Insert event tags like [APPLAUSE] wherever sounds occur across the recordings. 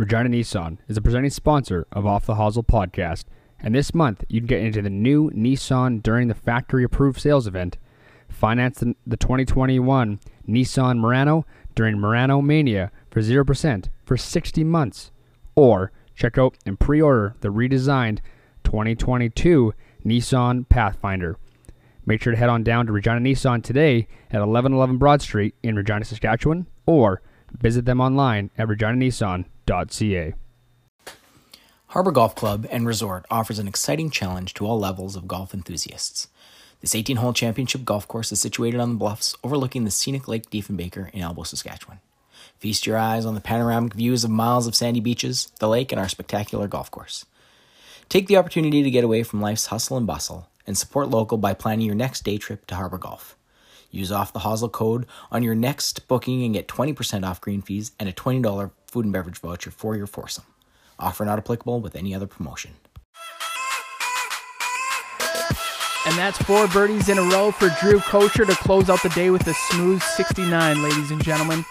Regina Nissan is a presenting sponsor of Off the Hosel podcast, and this month you can get into the new Nissan during the factory approved sales event. Finance the, the 2021 Nissan Murano during Murano Mania for 0% for 60 months. Or check out and pre order the redesigned 2022 Nissan Pathfinder. Make sure to head on down to Regina Nissan today at 1111 Broad Street in Regina, Saskatchewan, or visit them online at reginanissan.ca. Harbor Golf Club and Resort offers an exciting challenge to all levels of golf enthusiasts. This 18 hole championship golf course is situated on the bluffs overlooking the scenic Lake Diefenbaker in Elbow, Saskatchewan. Feast your eyes on the panoramic views of miles of sandy beaches, the lake, and our spectacular golf course. Take the opportunity to get away from life's hustle and bustle and support local by planning your next day trip to Harbor Golf. Use off the Hosel code on your next booking and get 20% off green fees and a $20 food and beverage voucher for your foursome. Offer not applicable with any other promotion. And that's four birdies in a row for Drew Kosher to close out the day with a smooth 69, ladies and gentlemen.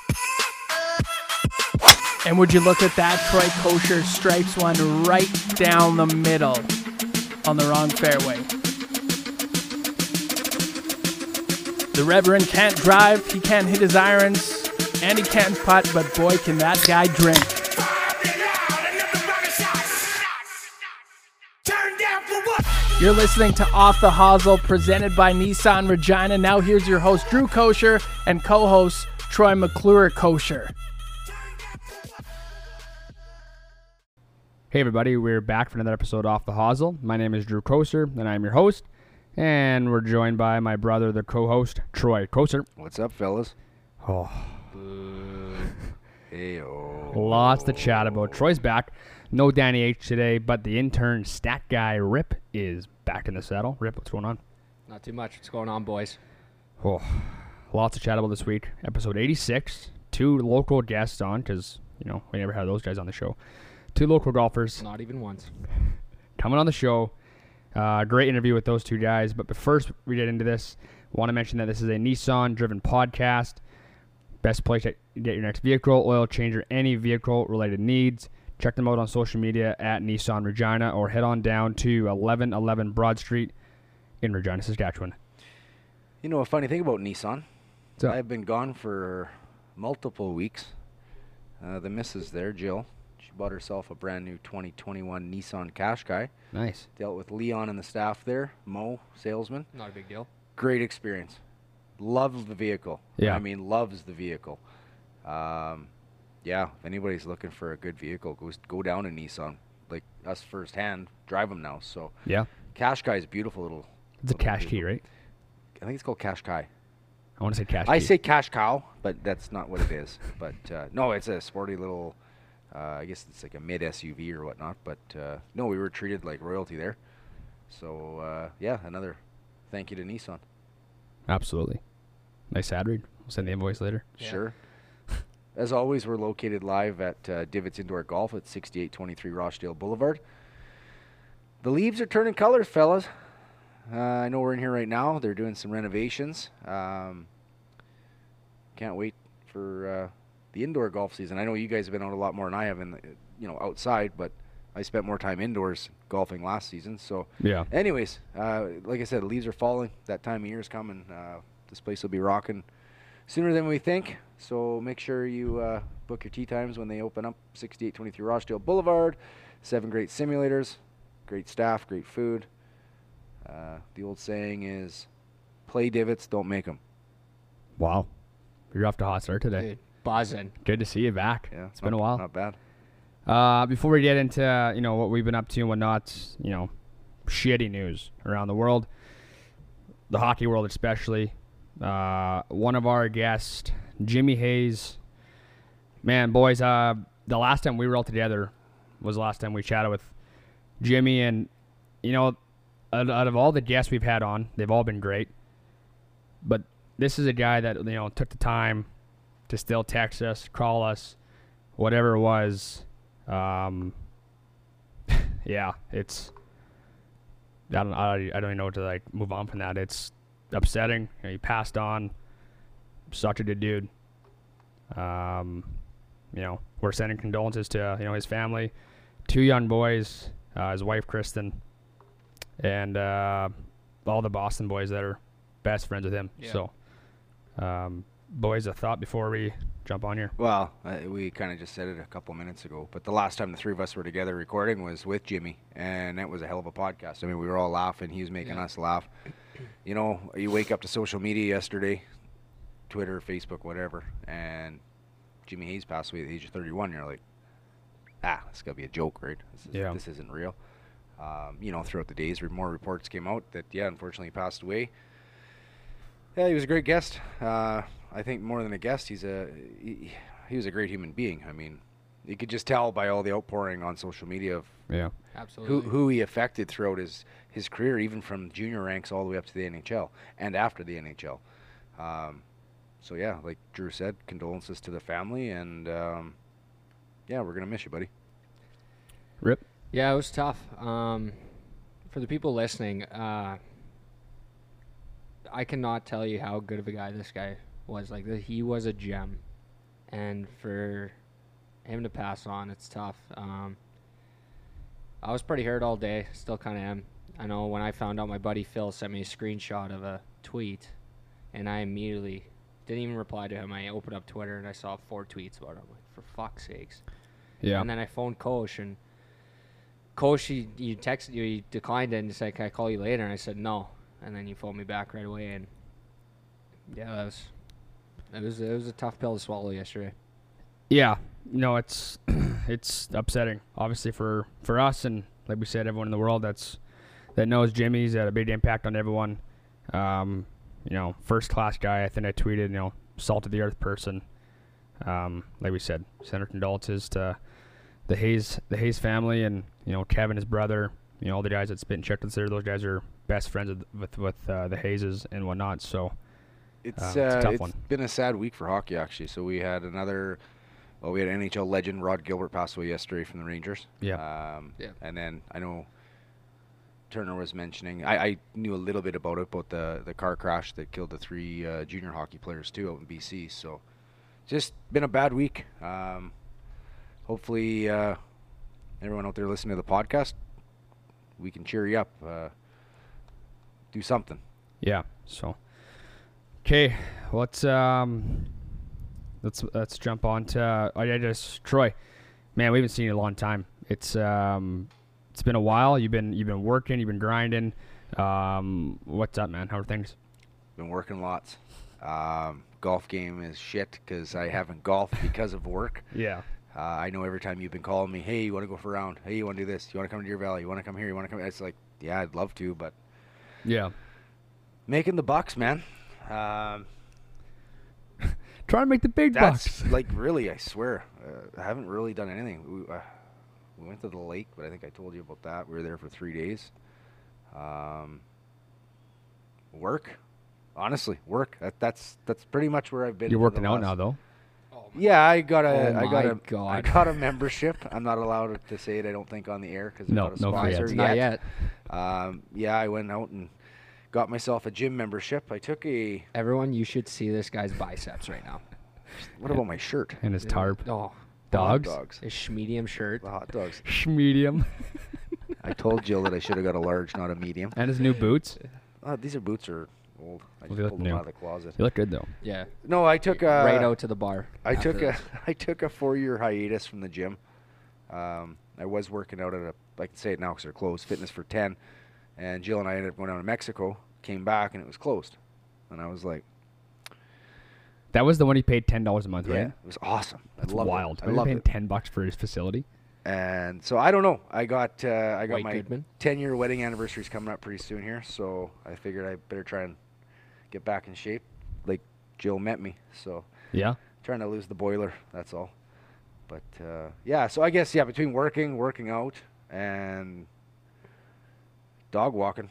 And would you look at that? Troy Kosher stripes one right down the middle on the wrong fairway. The Reverend can't drive, he can't hit his irons, and he can't putt, but boy, can that guy drink. You're listening to Off the Hosel, presented by Nissan Regina. Now here's your host, Drew Kosher, and co-host, Troy McClure Kosher. Hey everybody, we're back for another episode of off the Hosel. My name is Drew Kosher, and I'm your host. And we're joined by my brother, the co-host, Troy Koser. What's up, fellas? Oh, Hey, oh. lots to chat about. Troy's back. No Danny H today, but the intern stat guy Rip is back in the saddle. Rip, what's going on? Not too much. What's going on, boys? Oh, lots to chat about this week. Episode 86. Two local guests on because you know we never had those guys on the show. Two local golfers Not even once. coming on the show. Uh, great interview with those two guys. But, first, we get into this. Want to mention that this is a Nissan driven podcast. Best place to get your next vehicle, oil change, or any vehicle related needs. Check them out on social media at Nissan Regina or head on down to 1111 Broad Street in Regina, Saskatchewan. You know a funny thing about Nissan? So, I've been gone for multiple weeks. Uh, the missus there, Jill, bought herself a brand new 2021 Nissan Qashqai. nice. Dealt with Leon and the staff there, Mo, salesman. Not a big deal. Great experience. Loves the vehicle. Yeah. I mean, loves the vehicle. Um, yeah, if anybody's looking for a good vehicle, go, go down to Nissan. Like us firsthand, drive them now. So Yeah. Qashqai is a beautiful little. It's a little cash key, right? I think it's called Qashqai. I want to say cash I key. say cash cow, but that's not what it is. [LAUGHS] but uh, no, it's a sporty little. Uh, I guess it's like a mid SUV or whatnot. But uh, no, we were treated like royalty there. So uh, yeah, another thank you to Nissan. Absolutely. Nice ad read. We'll send the invoice later. Yeah. Sure. [LAUGHS] As always, we're located live at uh, Divots Indoor Golf at 6823 Rochdale Boulevard. The leaves are turning colors, fellas. Uh, I know we're in here right now. They're doing some renovations. Um, can't wait for uh, the indoor golf season. I know you guys have been out a lot more than I have, in the, you know, outside. But I spent more time indoors golfing last season. So, Yeah. anyways, uh, like I said, leaves are falling. That time of year is coming. Uh, this place will be rocking sooner than we think. So make sure you uh, book your tea times when they open up. 6823 Rochdale Boulevard. Seven great simulators, great staff, great food. Uh, the old saying is, play divots, don't make them. Wow. You're off to a hot start today. Dude, buzzing. Good to see you back. Yeah, it's been a while. Not bad. Uh, before we get into uh, you know what we've been up to and whatnot, you know, shitty news around the world, the hockey world especially. Uh, one of our guests, Jimmy Hayes. Man, boys, uh, the last time we were all together was the last time we chatted with Jimmy, and you know, out, out of all the guests we've had on, they've all been great. But this is a guy that you know took the time to still text us, call us, whatever it was. Um, [LAUGHS] yeah, it's. I don't. I, I don't even know what to like move on from that. It's upsetting. You know, he passed on. Such a good dude. Um, you know, we're sending condolences to you know his family, two young boys, uh, his wife Kristen, and uh, all the Boston boys that are best friends with him. Yeah. So, um, boys, a thought before we jump on here. Well, uh, we kind of just said it a couple minutes ago, but the last time the three of us were together recording was with Jimmy, and that was a hell of a podcast. I mean, we were all laughing. He was making Yeah. us laugh. You know, you wake up to social media yesterday, Twitter, Facebook, whatever, and Jimmy Hayes passed away at the age of 31. You're like, ah, this got to be a joke, right? This, is, Yeah. this isn't real. Um, you know, throughout the days, more reports came out that, yeah, unfortunately, he passed away. Yeah, he was a great guest. Uh, I think more than a guest, he's a he, he was a great human being. I mean, you could just tell by all the outpouring on social media of Yeah. Absolutely. who who he affected throughout his his career, even from junior ranks all the way up to the NHL and after the NHL. Um, so yeah, like Drew said, condolences to the family, and um, yeah, we're gonna miss you, buddy. Rip. Yeah, it was tough. Um, for the people listening, uh, I cannot tell you how good of a guy this guy was. Like, th- he was a gem, and for him to pass on, it's tough. Um, I was pretty hurt all day. Still kind of am. I know when I found out, my buddy Phil sent me a screenshot of a tweet, and I immediately didn't even reply to him. I opened up Twitter and I saw four tweets about it. I'm like, for fuck's sakes. Yeah. And then I phoned Kosh and Kosh, he, you texted you, he declined it and said, "Can I call you later?" And I said no. And then you phoned me back right away, and yeah, that was it was it was a tough pill to swallow yesterday. Yeah, no, it's [CLEARS THROAT] it's upsetting, obviously for for us and like we said, everyone in the world that's that knows Jimmy's had a big impact on everyone. Um, you know, first class guy. I think I tweeted, you know, salt of the earth person. Um, like we said, send our condolences to the Hayes the Hayes family and you know Kevin, his brother. You know, all the guys that Spittin' Chiclets there. Those guys are best friends with with, with uh, the Hayeses and whatnot. So It's Uh, uh, it's a it's tough one. been a sad week for hockey actually. So we had another. Well, we had NHL legend Rod Gilbert pass away yesterday from the Rangers. Yeah. Um, Yeah. And then I know Turner was mentioning. I, I knew a little bit about it, about the the car crash that killed the three uh, junior hockey players too out in BC. So just been a bad week. Um, hopefully, uh, everyone out there listening to the podcast, we can cheer you up. Uh, do something. Yeah. So, okay, let's um, let's let's jump on to uh, I just Troy. Man, we haven't seen you in a long time. It's um, it's been a while. You've been you've been working. You've been grinding. Um, what's up, man? How are things? Been working lots. Um, golf game is shit because I haven't golfed because of work. Yeah. Uh, I know every time you've been calling me, hey, you want to go for a round? Hey, you want to do this? You want to come to Deer Valley? You want to come here? You want to come? It's like, yeah, I'd love to, but Yeah. making the bucks, man. Um, [LAUGHS] Trying to make the big that's bucks. [LAUGHS] like really, I swear, uh, I haven't really done anything. We, uh, we went to the lake, but I think I told you about that. We were there for three days. Um, work, honestly, work. That, that's that's pretty much where I've been. You're working out now, though. Yeah, I got a, Oh I got my a, I God. got a [LAUGHS] membership. I'm not allowed to say it. I don't think on the air because No, not a no free sponsor ads. Not yet. Um, yeah, I went out and got myself a gym membership. I took a. Everyone, you should see this guy's biceps right now. [LAUGHS] What about my shirt? And his tarp. Oh, Dogs. Hot dogs. his medium shirt. The hot dogs. [LAUGHS] Medium. [LAUGHS] I told Jill that I should have got a large, not a medium. and his new boots. Uh, these are boots are old. I Well, just they look pulled them new. out of the closet. You look good though. Yeah. No, I took a. right out to the bar. I took a. this. I took a four-year hiatus from the gym. Um, I was working out at a. I can say it now because they're closed. Fitness for ten, and Jill and I ended up going down to Mexico. Came back and it was closed, and I was like, That was the one he paid ten dollars a month, "Yeah, right? it was awesome. That's I loved wild. It. I Are you paying it." ten bucks for his facility? And so I don't know. I got uh, I got White my ten year wedding anniversary is coming up pretty soon here, so I figured I better try and get back in shape. Like Jill met me, so Yeah. trying to lose the boiler. That's all. But uh, yeah, so I guess yeah, between working, working out, and dog walking,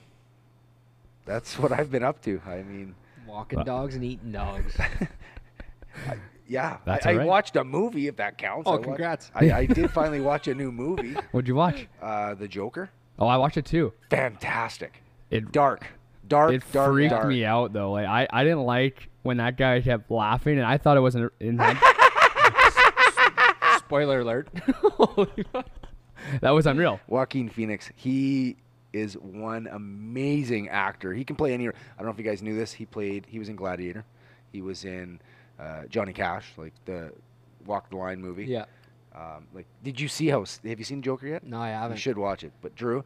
that's what I've been up to. I mean, Walking Well- dogs and eating dogs. [LAUGHS] yeah, That's I, I all right. watched a movie if that counts. Oh, I watched- congrats. I, I did finally watch a new movie, [LAUGHS] What'd you watch? uh, The Joker. Oh, I watched it too. Fantastic, It dark, dark, it dark, freaked dark. me out though. Like I, I didn't like when that guy kept laughing, and I thought it wasn't in that. [LAUGHS] Spoiler alert. That was unreal. Joaquin Phoenix, he is one amazing actor. He can play any. I don't know if you guys knew this. He played. He was in Gladiator. He was in uh, Johnny Cash, like the Walk the Line movie. yeah. Um, like, did you see how? Have you seen Joker yet? No, I haven't. You should watch it. But Drew,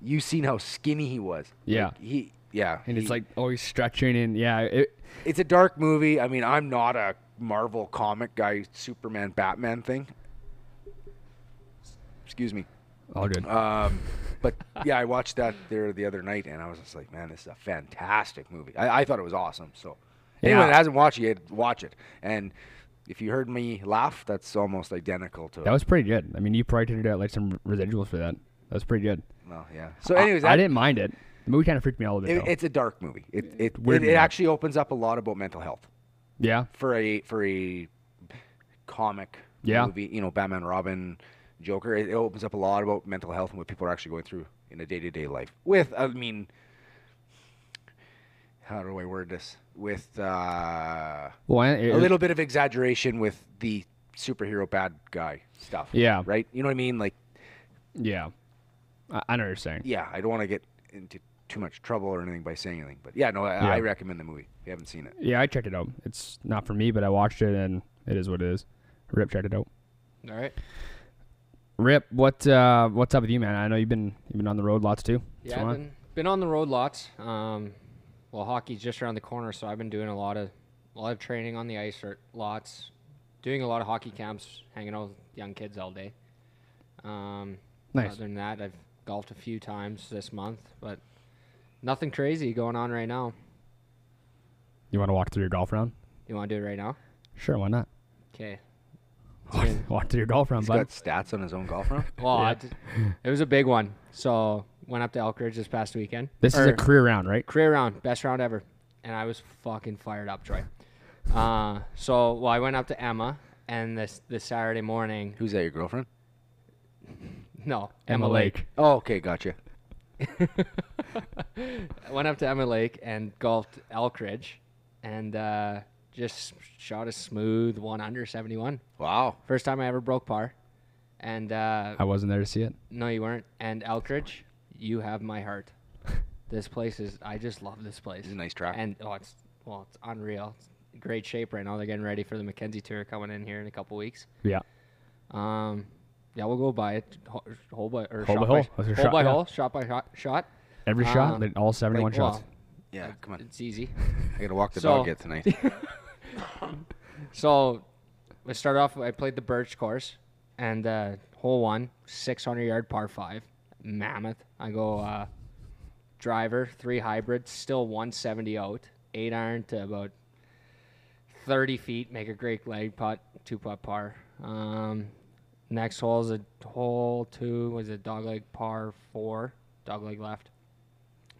you seen how skinny he was? Yeah. Like, he. Yeah. And it's like always stretching and yeah, it, it's a dark movie. I mean, I'm not a Marvel comic guy, Superman, Batman thing. Excuse me. All good. Um, but yeah, I watched that there the other night, and I was just like, man, this is a fantastic movie. I, I thought it was awesome. So, anyone Yeah. that hasn't watched it yet, watch it. And if you heard me laugh, that's almost identical to. That was pretty good. I mean, you probably did out like some residuals for that. That was pretty good. well, yeah. So, anyways, I, I didn't mind it. The movie kind of freaked me out a little bit. it, though. it's a dark movie. It it, it, it actually opens up a lot about mental health yeah, for a for a comic Yeah. movie. You know, Batman, Robin, Joker. It, it opens up a lot about mental health and what people are actually going through in a day to day life. With, I mean, how do I word this? With uh, well, it, a little bit of exaggeration with the superhero bad guy stuff. Yeah. Right. You know what I mean? Like, Yeah, I, I know what you're saying. yeah. I don't want to get into too much trouble or anything by saying anything, but yeah, no, I, Yeah. I recommend the movie. If you haven't seen it. Yeah, I checked it out. It's not for me, but I watched it and it is what it is. Rip checked it out. All right. Rip, what uh, what's up with you, man? I know you've been you've been on the road lots too. Yeah, I've been, been on the road lots. Um, well, hockey's just around the corner, so I've been doing a lot of a lot of training on the ice or lots, doing a lot of hockey camps, hanging out with young kids all day. Um, Nice. Other than that, I've golfed a few times this month, but nothing crazy going on right now. You want to walk through your golf round? You want to do it right now? Sure, why not? Okay. [LAUGHS] walk through your golf round, He's bud. got stats on his own golf round. Well, Yeah. I did- it was a big one. So went up to Elkridge this past weekend. This is a Or- career round, right? career round, best round ever, and I was fucking fired up, Troy. Uh, so well, I went up to Emma, and this this Saturday morning, Who's that? Your girlfriend? no, Emma, Lake. Oh, okay, gotcha. [LAUGHS] I went up to Emma Lake and golfed Elkridge, and uh, just shot a smooth one under seventy one. Wow. First time I ever broke par, and uh, I wasn't there to see it. no, you weren't. And Elkridge, you have my heart. [LAUGHS] This place is. I just love this place. It's a nice track. And oh, it's well, it's unreal. It's great shape right now. They're getting ready for the Mackenzie Tour coming in here in a couple weeks. Yeah. Um, yeah, we'll go by it ho- hole by or Hole shot by hole. That's your hole shot, by yeah. hole, shot by shot. shot. Every shot, Uh, all 71 Like, shots. well, Yeah, come on. it's easy. I gotta walk the So- dog yet tonight. [LAUGHS] So, I start off. I played the Birch course, and uh, hole one, 600 yard par five, mammoth. I go uh, driver, three hybrid, still 170 out, eight iron to about 30 feet, make a great leg putt, two putt par. Um, next hole is a hole two, was a dog leg par four, dog leg left.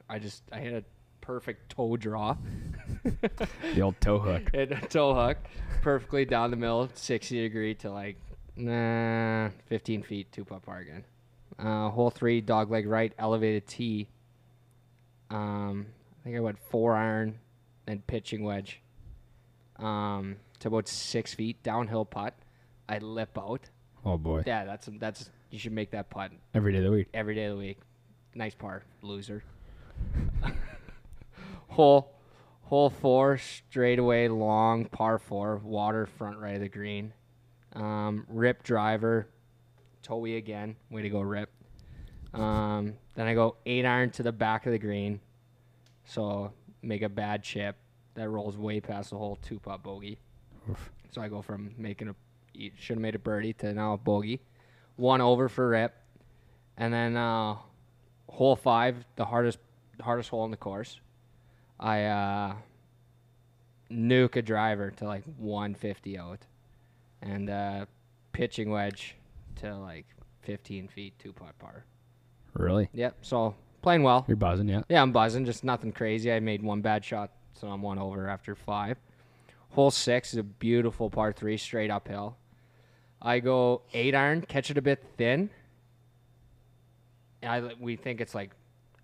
I just I hit a perfect toe draw. The old toe hook. [LAUGHS] hit a toe hook perfectly down the middle, 60 degree to like nah, 15 feet, two putt par again. Uh, hole three, dog leg right, elevated tee. Um, I think I went four iron and pitching wedge. Um, to about six feet, downhill putt. I lip out. Oh boy. Yeah, that's that's you should make that putt Every day of the week. every day of the week. Nice par, loser. Hole, hole four, straightaway long par four, water front right of the green. Um, rip driver, Towie again. Way to go, Rip. Um, then I go eight iron to the back of the green, so make a bad chip that rolls way past the hole, two putt bogey. So I go from making a should have made a birdie to now a bogey, one over for Rip, and then uh, hole five, the hardest hardest hole in the course. I uh, nuke a driver to like 150 out, and uh, pitching wedge to like 15 feet, two putt par. Really? Yep. So playing well. You're buzzing, yeah. Yeah, I'm buzzing. Just nothing crazy. I made one bad shot, so I'm one over after five. Hole six is a beautiful par three, straight uphill. I go eight iron, catch it a bit thin. I we think it's like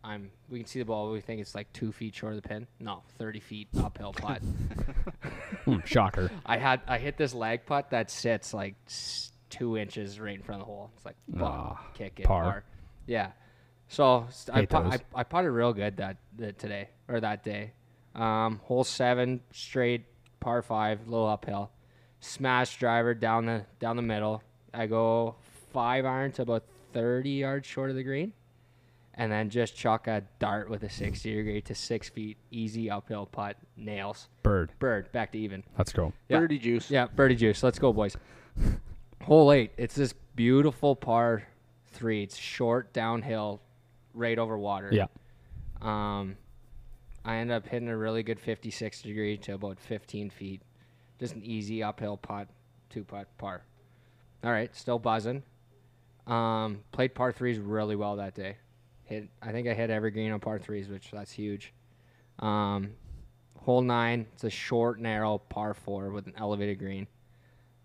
I'm. We can see the ball. We think it's like two feet short of the pin. No, thirty feet uphill putt. [LAUGHS] Hmm, shocker. I had I hit this lag putt that sits like s- two inches right in front of the hole. It's like, fuck, Ah, kick it, par. par. Yeah. So st- I, Hate pu- those. I I putted real good that, that today or that day. Um, hole seven straight par five, little uphill, smash driver down the down the middle. I go five iron to about thirty yards short of the green, and then just chuck a dart with a sixty degree to six feet, easy uphill putt, nails, Bird. bird back to even. Let's go. Yeah. Birdie juice. Yeah, birdie juice. Let's go, boys. Hole eight. It's this beautiful par three. It's short downhill, right over water. Yeah. Um, I end up hitting a really good 56 degree to about 15 feet. Just an easy uphill putt, two putt par. All right, still buzzing. Um, played par threes really well that day. Hit, I think I hit every green on par threes, which that's huge. Um, hole nine, it's a short, narrow par four with an elevated green.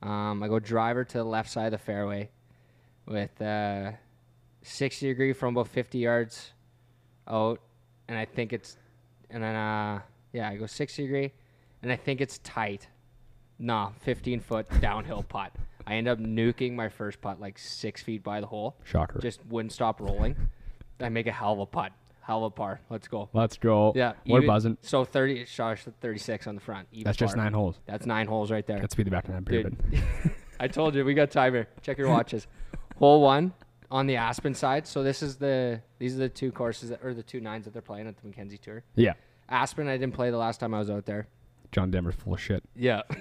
Um, I go driver to the left side of the fairway with uh, 60 degree from about 50 yards out, and I think it's, and then uh, yeah, I go 60 degree, and I think it's tight. Nah, 15 foot [LAUGHS] downhill putt. I end up nuking my first putt like six feet by the hole. Shocker. Just wouldn't stop rolling. I make a hell of a putt, hell of a par. Let's go. Let's go. Yeah, We're even- buzzing. So 30, shot 36 on the front. even That's just par. nine holes. That's nine holes right there. Let's be the back nine Dude, period. [LAUGHS] I told you we got time here. Check your watches. [LAUGHS] Hole one on the Aspen side. So this is the these are the two courses that, or the two nines that they're playing at the Mackenzie Tour. Yeah. Aspen, I didn't play the last time I was out there. John Denver's full of shit. Yeah. [LAUGHS]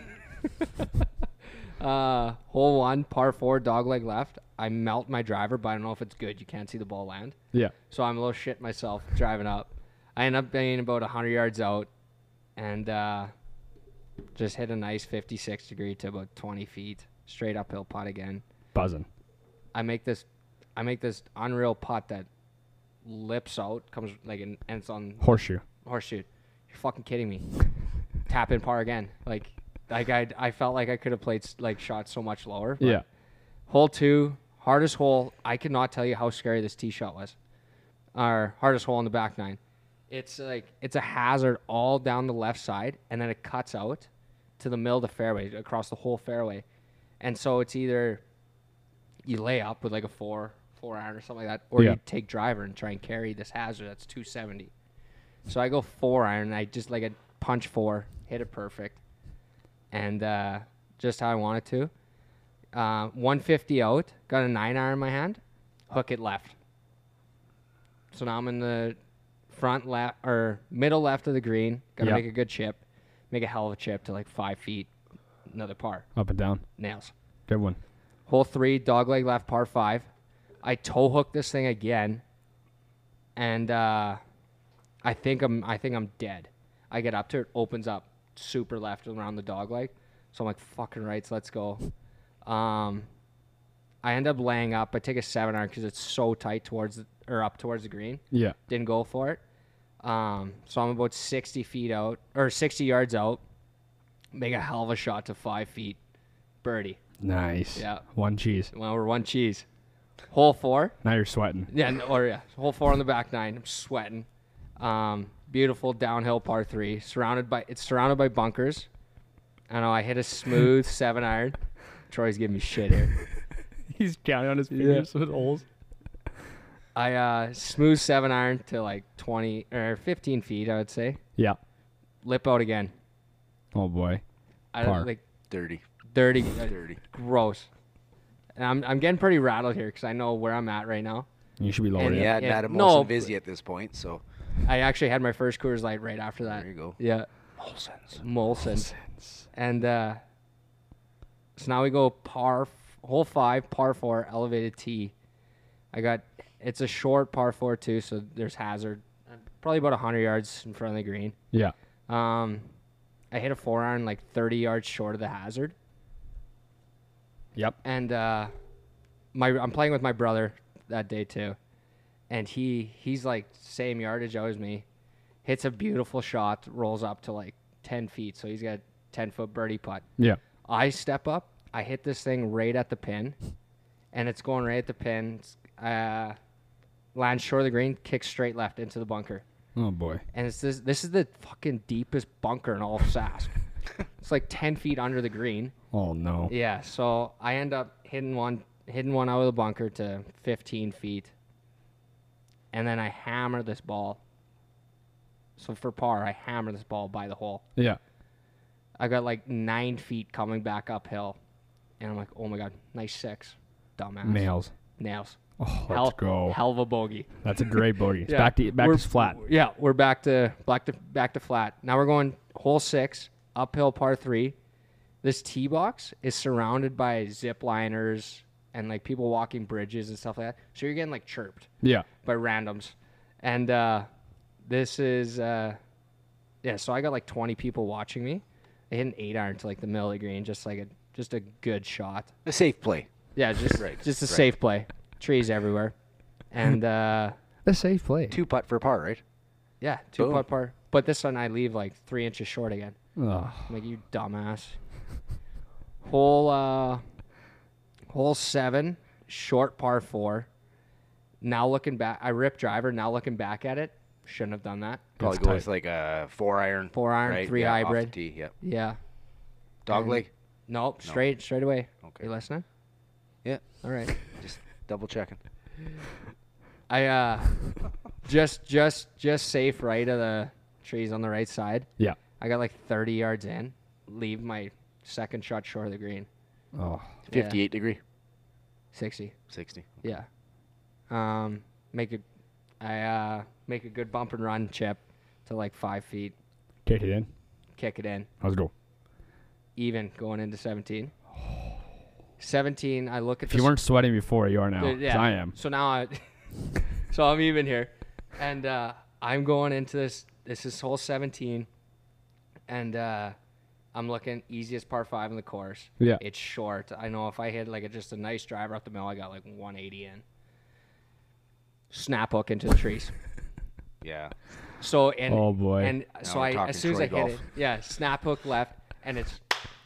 uh, hole one, par four, dog leg left. I melt my driver, but I don't know if it's good. You can't see the ball land. Yeah. So I'm a little shit myself driving up. I end up being about 100 yards out and uh, just hit a nice 56 degree to about 20 feet. Straight uphill putt again. Buzzing. I make this I make this unreal putt that lips out, comes like in, and it's on Horseshoe. horseshoe. You're fucking kidding me. Tap in par again. Like like I I felt like I could have played like shot so much lower. Yeah. Hole two, hardest hole. I cannot tell you how scary this tee shot was. Our hardest hole on the back nine. It's like it's a hazard all down the left side, and then it cuts out to the middle of the fairway across the whole fairway, and so it's either you lay up with like a four four iron or something like that, or Yeah. you take driver and try and carry this hazard that's 270. So I go four iron, and I just like a punch four, hit it perfect, and uh, just how I wanted to. Uh, 150 out, got a nine iron in my hand, hook it left. So now I'm in the front left or middle left of the green. Got to Yeah. make a good chip, make a hell of a chip to like five feet, another par, Up and down. nails. Good one. Hole three, dog leg left, par five. I toe hook this thing again, and uh, I think I'm I think I'm dead. I get up to it, opens up super left around the dog leg, so I'm like fucking rights, let's go. Um, I end up laying up. I take a seven iron because it's so tight towards the, or up towards the green. Yeah. Didn't go for it. Um, so I'm about 60 feet out or 60 yards out. Make a hell of a shot to five feet, birdie. Nice. Yeah. One cheese. Well, we're one cheese. Hole four. Now you're sweating. Yeah, or yeah, hole four on the back nine. I'm sweating. Um, beautiful downhill par three. Surrounded by it's surrounded by bunkers. I know I hit a smooth [LAUGHS] seven iron. Troy's giving me shit here. [LAUGHS] He's counting on his fingers with holes. I uh, smooth seven iron to like 20 or 15 feet, I would say. Yeah. Lip out again. Oh boy. I Par. don't like Dirty. dirty, uh, Dirty. gross. And I'm I'm getting pretty rattled here because I know where I'm at right now. You should be lower. And yet. Yeah, and yeah, had a no, busy at this point, so I actually had my first Coors Light right after that. there you go. Yeah. Molson's. Molson. And uh, so now we go par f- hole five, par four, elevated tee. I got it's a short par four too, so there's hazard. uh, Probably about hundred yards in front of the green. Yeah. Um, I hit a four iron like thirty yards short of the hazard, Yep. and uh, my I'm playing with my brother that day too, and he he's like same yardage as me, hits a beautiful shot, rolls up to like ten feet, so he's got ten foot birdie putt. Yeah. I step up, I hit this thing right at the pin, and it's going right at the pin. Uh, lands short of the green, kicks straight left into the bunker, Oh boy. and it's this. This is the fucking deepest bunker in all of Sask. [LAUGHS] it's like 10 feet under the green. Oh no. Yeah, so I end up hitting one, hitting one out of the bunker to 15 feet, and then I hammer this ball. So for par, I hammer this ball by the hole. Yeah. I got like nine feet coming back uphill, and I'm like, oh my god, nice six, dumbass. Nails. Nails. Oh, let's go. Hell of a bogey. That's a great bogey. [LAUGHS] Yeah. Back to back We're- to flat. Yeah, we're back to back to back to flat. Now we're going hole six, uphill par three. This tee box is surrounded by zip liners and like people walking bridges and stuff like that. So you're getting like chirped Yeah. by randoms. And uh, this is uh, yeah. So I got like 20 people watching me. I hit an eight iron to like the middle of the green, just like a just a good shot. A safe play. Yeah, just Right, just a right. safe play. Trees everywhere, [LAUGHS] and uh, A safe play. Two putt for par, right? yeah, two Boom. putt par. But this one I leave like three inches short again. Oh, I'm like you dumbass. Hole uh, hole seven, short par four. Now looking back, I rip driver. Now looking back at it, shouldn't have done that. Probably That's go tight. with like a four iron. Four iron, right? three yeah, off the hybrid. tee, yeah. Yeah. Dog And- leg. Nope. Straight, straight away. Okay. You listening? Yeah. All right. [LAUGHS] Just double checking. I uh, just just just safe right of the trees on the right side. yeah. I got like 30 yards in. Leave my second shot short of the green. Oh, 58 degree. 60. 60. Yeah. Um, make a, I uh, make a good bump and run chip to like five feet. kick it in. Kick it in. How's it go. Even going into 17. 17. I look at If the you s- weren't sweating before, you are now. Uh, 'cause I am. So now I, [LAUGHS] so I'm even here, and uh, I'm going into this. This is hole 17, and uh, I'm looking easiest par five in the course. Yeah. It's short. I know if I hit like a, just a nice driver up the middle, I got like 180 in. Snap hook into the trees. [LAUGHS] Yeah. So and Oh, boy. and so I as soon as I Troy hit it, yeah, snap hook left, and it's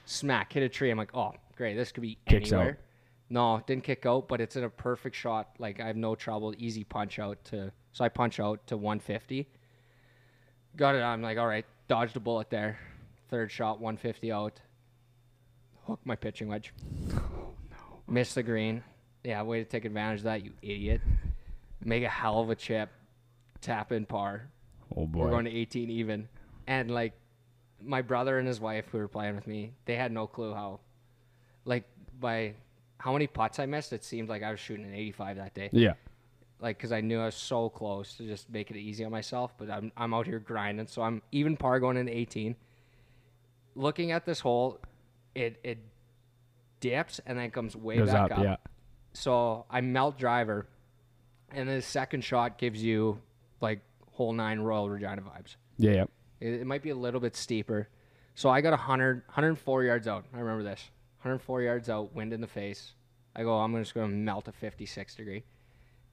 smack hit a tree. I'm like, oh great, this could be Kicks out. anywhere. No, didn't kick out, but it's in a perfect shot. Like I have no trouble, easy punch out to. So I punch out to 150. Got it. I'm like, all right, dodged a bullet there. Third shot, 150 out. Hook my pitching wedge. [LAUGHS] Oh, no, miss the green. Yeah, way to take advantage of that, you idiot. Make a hell of a chip. Tap in par. Oh boy. We're going to 18 even. And like my brother and his wife who were playing with me, they had no clue how like by how many putts I missed, it seemed like I was shooting an 85 that day. yeah. Like cuz I knew I was so close to just make it easy on myself, but I'm I'm out here grinding. So I'm even par going into 18. Looking at this hole, it it dips and then comes way Goes back up, up. yeah. So I melt driver, and the second shot gives you like hole nine Royal Regina vibes. Yeah, yeah. It, it might be a little bit steeper. So I got 100, 104 yards out. I remember this. 104 yards out, wind in the face. I go, I'm just going to melt a 56 degree.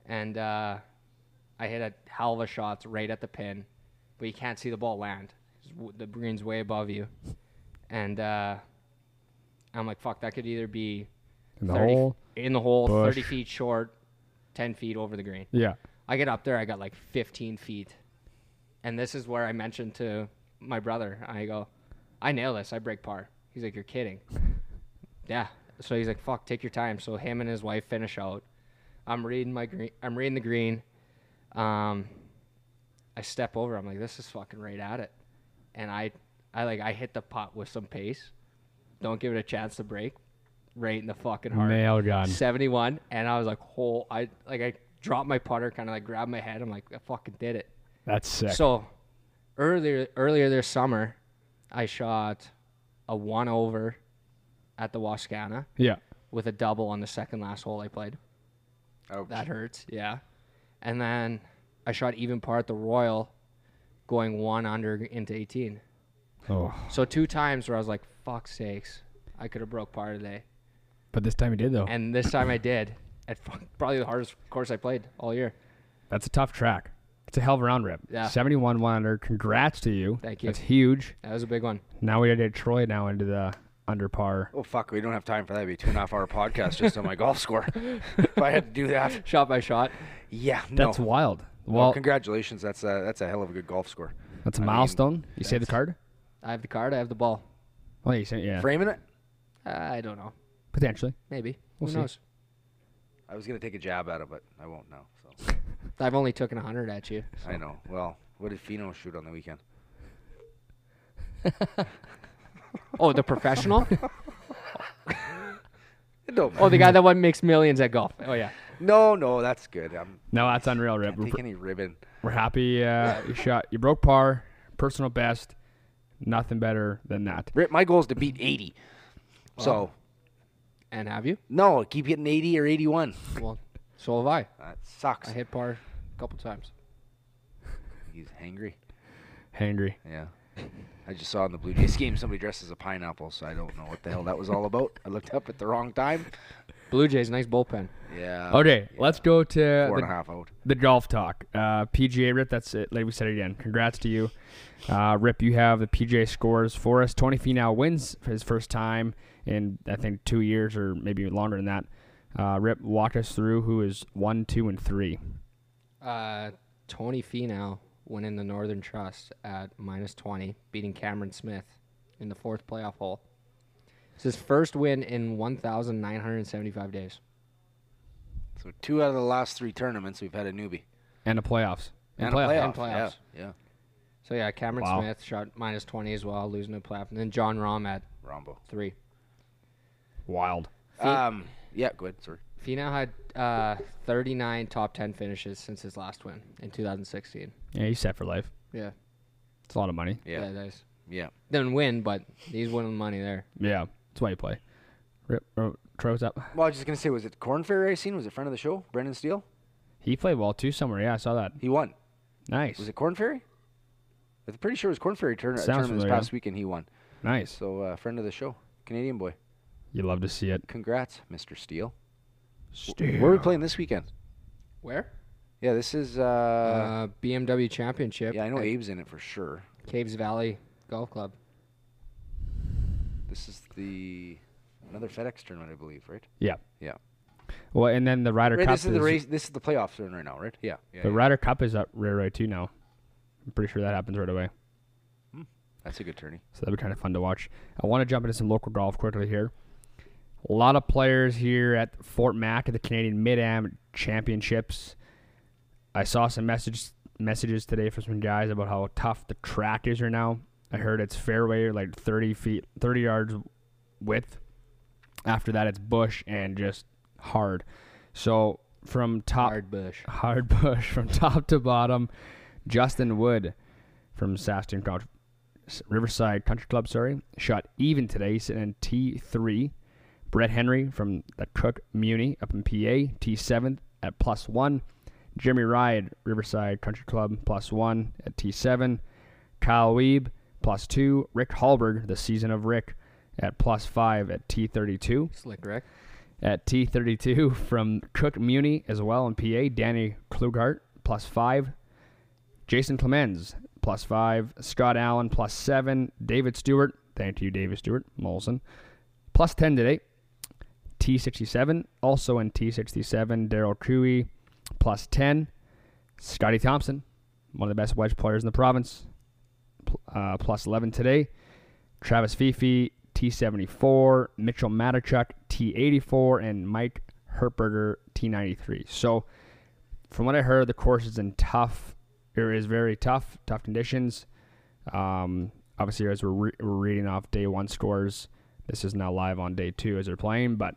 And uh, I hit a hell of a shot right at the pin, but you can't see the ball land. The green's way above you. And uh, I'm like, fuck, that could either be In the 30 hole. in the hole, bush. 30 feet short, 10 feet over the green. Yeah. I get up there, I got like 15 feet. And this is where I mentioned to my brother, I go, I nail this, I break par. He's like, You're kidding. [LAUGHS] yeah. So he's like, Fuck, take your time. So him and his wife finish out. I'm reading my green I'm reading the green. Um I step over, I'm like, This is fucking right at it. And I I like I hit the putt with some pace. Don't give it a chance to break. Right in the fucking heart. Nail gun. 71 and I was like whole I like I dropped my putter kind of like grabbed my head I'm like I fucking did it That's sick. so earlier earlier this summer I shot a one over at the Wascana yeah. with a double on the second last hole I played Oh. that hurts yeah and then I shot even par at the Royal going one under into 18 Oh. so two times where I was like fuck sakes I could have broke par today But this time he did though. and this time I did at [LAUGHS] probably the hardest course I played all year That's a tough track. It's a hell of a round rip. Yeah. 71 one under. Congrats to you. Thank you. That's huge. that was a big one Now we gotta get Troy now into the under par. Oh fuck, we don't have time for that. It'd be a two and a half hour podcast just on my golf score. if I had to do that, [LAUGHS] shot by shot yeah, no. That's wild. well, Well, congratulations. That's a that's a hell of a good golf score. that's a I mean, milestone. you say the card? I have the card I have the ball Well, you said yeah, Framing it? I don't know. potentially. Maybe. We'll Who see. knows? I was gonna take a jab at it, but I won't now. So [LAUGHS] I've only taken a hundred at you. I know. Well, what did Finau shoot on the weekend? [LAUGHS] Oh, the professional? [LAUGHS] No, oh, the guy that one makes millions at golf. Oh yeah. no, no, that's good. I'm No, that's unreal, Rip. can't We're, take any ribbon. we're happy uh, you shot. You broke par, personal best. Nothing better than that. Rip, my goal is to beat 80. So And have you? no, keep hitting 80 or 81. Well, so have I. That sucks. I hit par a couple times. He's hangry. Hangry. Yeah. I just saw in the Blue Jays game somebody dressed as a pineapple, so I don't know what the hell that was all about. I looked up at the wrong time. Blue Jays, nice bullpen. Yeah. Okay, let's go to Four the, and a half out. the golf talk. Uh, PGA Rip, that's it. Like we said it again, congrats to you. Uh, Rip, you have the PGA scores for us. Tony Finau wins for his first time in I think two years or maybe longer than that. Uh, Rip, walk us through who is one, two, and three. Uh, Tony Finau went in the Northern Trust at minus 20, beating Cameron Smith in the fourth playoff hole. It's his first win in 1,975 days. So two out of the last three tournaments, we've had a newbie. And the playoffs. And, playoff. a playoff. And playoffs. Yeah. yeah. So yeah, Cameron Wow. Smith shot minus 20 as well, losing a playoff. And then Jon Rahm at Rahmbo. three. Wild. Um. Yeah. Go ahead. Sorry. Finau had uh, 39 top 10 finishes since his last win in 2016. Yeah, he's set for life. Yeah. It's a lot of money. Yeah. nice. Yeah. Didn't win, but he's winning money there. Yeah, that's why you play. Rip, Troy, what's up? Well, I was just gonna say, was it Korn Ferry Racing? Was it friend of the show, Brendan Steele? He played well too somewhere. Yeah, I saw that. He won. Nice. Was it Korn Ferry? I'm pretty sure it was Korn Ferry turn- Sounds tournament this familiar. past weekend. He won. Nice. So, uh, friend of the show, Canadian boy. You love to see it. Congrats, Mr. Steele. Steele. Where are we playing this weekend? Where? Yeah, this is. Uh, Uh, BMW Championship. yeah, I know Abe's in it for sure. Caves Valley Golf Club. This is the another FedEx tournament, I believe, right? Yeah. Yeah. Well, and then the Ryder Right, Cup this is the race. This is the playoff tournament right now, right? Yeah. yeah, The yeah. Ryder Cup is up right right too now. I'm pretty sure that happens right away. Hmm, that's a good tourney. So that'd be kind of fun to watch. I want to jump into some local golf quickly here. A lot of players here at Fort Mac at the Canadian Mid Am Championships. I saw some message, messages today from some guys about how tough the track is right now. I heard it's fairway like 30 feet, 30 yards width. After that, it's bush and just hard. So from top Hard bush. hard [LAUGHS] push from top to bottom. Justin Wood from Saskatoon Count- Riverside Country Club, sorry, shot even today, sitting in T3. Brett Henry from the Cooke Muni up in PA, T7 at plus one. Jeremy Ride, Riverside Country Club, plus one at T7. Kyle Weeb, plus two. Rick Hallberg, the season of Rick, at plus five at T32 Slick Rick. at T32 from Cooke Muni as well in PA. Danny Klugart plus five. Jason Clemens plus five. Scott Allen plus seven. David Stewart, thank you, David Stewart, Molson, plus 10 today. T67, also in T67, Daryl Cooey plus 10. Scotty Thompson, one of the best wedge players in the province, uh, plus 11 today. Travis Fifi, T74, Mitchell Matichuk, T84, and Mike Herberger, T93. So, from what I heard, the course is in tough, it is very tough, tough conditions. Um, obviously, as we're, re- we're reading off day one scores, this is now live on day two as they're playing, but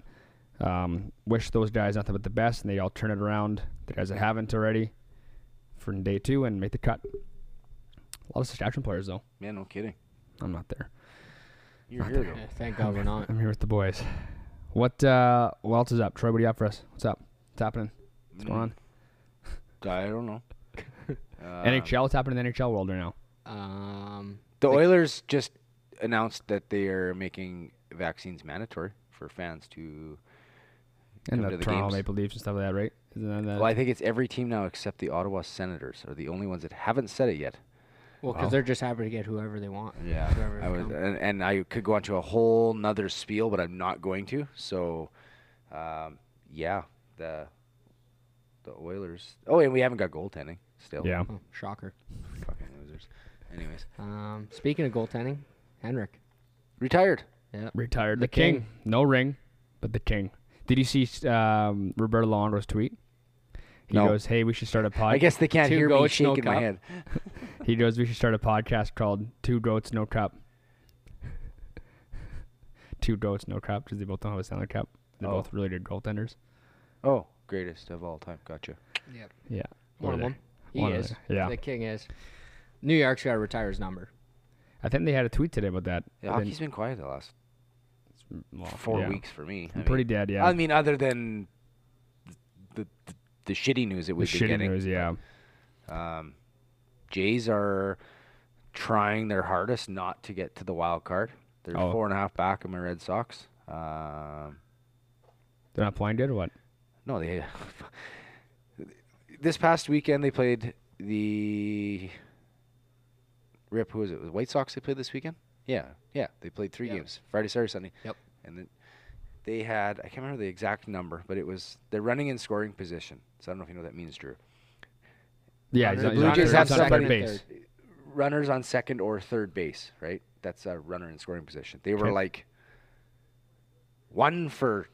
um, wish those guys nothing but the best, and they all turn it around. The guys that haven't already for day two and make the cut. A lot of Saskatchewan players, though. Yeah, no kidding. I'm not there. You're Not here there. though. Thank God we're [LAUGHS] not. I'm here with the boys. What uh what else is up? Troy, what do you have for us? What's up? What's happening? What's going on? [LAUGHS] I don't know. [LAUGHS] Uh, NHL, what's happening in the NHL world right now? Um, The Oilers just announced that they are making vaccines mandatory for fans to. And Come the, to the Toronto games. Maple Leafs and stuff like that, right? That Well, I think it's every team now except the Ottawa Senators are the only ones that haven't said it yet. Well, because Wow. they're just happy to get whoever they want. Yeah, I would, and, and I could go into a whole nother spiel, but I'm not going to. So, um, yeah, the the Oilers. Oh, and we haven't got goaltending still. yeah. Oh, shocker. fucking losers. Anyways, Um, speaking of goaltending, Henrik. Retired. Yeah, retired. The, The king. king. No ring, but the king. Did you see um, Roberto Longo's tweet? He No. goes, "Hey, we should start a podcast." I guess they can't Two hear me goats, no shaking my head. [LAUGHS] he goes, "We should start a podcast called Two Goats No Cup." [LAUGHS] Two goats, no cup, because they both don't have a Stanley Cup. They're Oh. both really good goaltenders. Oh, greatest of all time. Gotcha. Yep. Yeah, One of them. He One is. yeah. The king is. New York's got to retire his number. I think they had a tweet today about that. Yeah, Then- hockey's been quiet the last well, four yeah. weeks for me. I Pretty mean, dead, yeah. I mean, other than the the, the shitty news it the was shitty getting. news, yeah. Um, Jays are trying their hardest not to get to the wild card. They're Oh. four and a half back of my Red Sox. Um, They're not playing good or what? no, they. [LAUGHS] this past weekend they played the. Rip, who was it? Was White Sox they played this weekend? Yeah, yeah. They played three Yep. games: Friday, Saturday, Sunday. Yep. And then they had I can't remember the exact number, but it was they're running in scoring position. So I don't know if you know what that means, Drew. Yeah, Runners- he's Blue Jays have he's on somebody- base. runners on second or third base, right? That's a runner in scoring position. They were Okay. like one for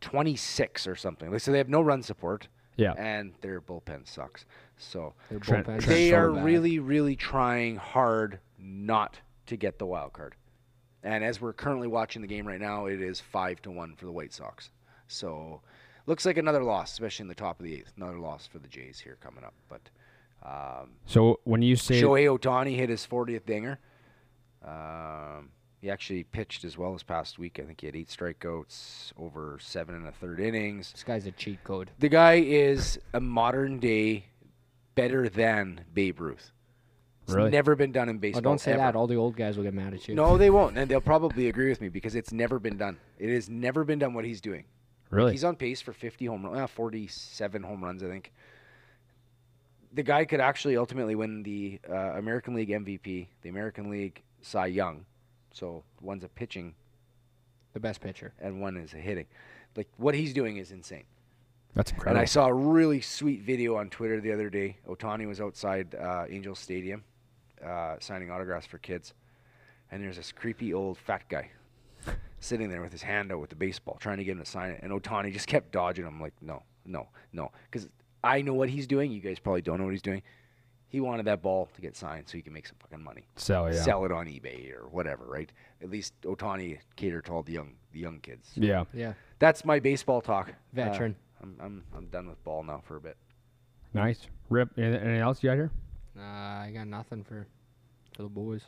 26 or something. So they have no run support, Yeah, and their bullpen sucks. So Their Trent- bullpen's Trent they are bad. really, really trying hard not to get the wild card. And as we're currently watching the game right now, it is five to one for the White Sox. So looks like another loss, especially in the top of the eighth. Another loss for the Jays here coming up. But um, So when you say Shohei Ohtani hit his 40th dinger. Um, he actually pitched as well this past week. I think he had eight strikeouts over seven and a third innings. This guy's a cheat code. The guy is a modern day better than Babe Ruth. It's Really? never been done in Oh, baseball. don't say ever. that. All the old guys will get mad at you. No, they won't, and they'll probably agree with me because it's never been done. It has never been done what he's doing. really, He's on pace for 50 home runs, uh, 47 home runs, I think. The guy could actually ultimately win the uh, American League MVP, the American League Cy Young. So one's a pitching The best pitcher. and one is a hitting. Like what he's doing is insane. that's incredible. And. I saw a really sweet video on Twitter the other day. Ohtani was outside uh, Angel Stadium uh, signing autographs for kids. And there's this creepy old fat guy sitting there with his hand out with the baseball, trying to get him to sign it. And Ohtani just kept dodging him, like, no, no, no. Because I know what he's doing. You guys probably don't know what he's doing. He wanted that ball to get signed so he can make some fucking money. so yeah, Sell it on eBay or whatever, right? At least Ohtani catered to all the young, the young kids. yeah. Yeah. That's my baseball talk. Uh, Veteran. I'm, I'm, I'm done with ball now for a bit. Nice. Rip. Anything anything else you got here? Uh, I got nothing for for the boys.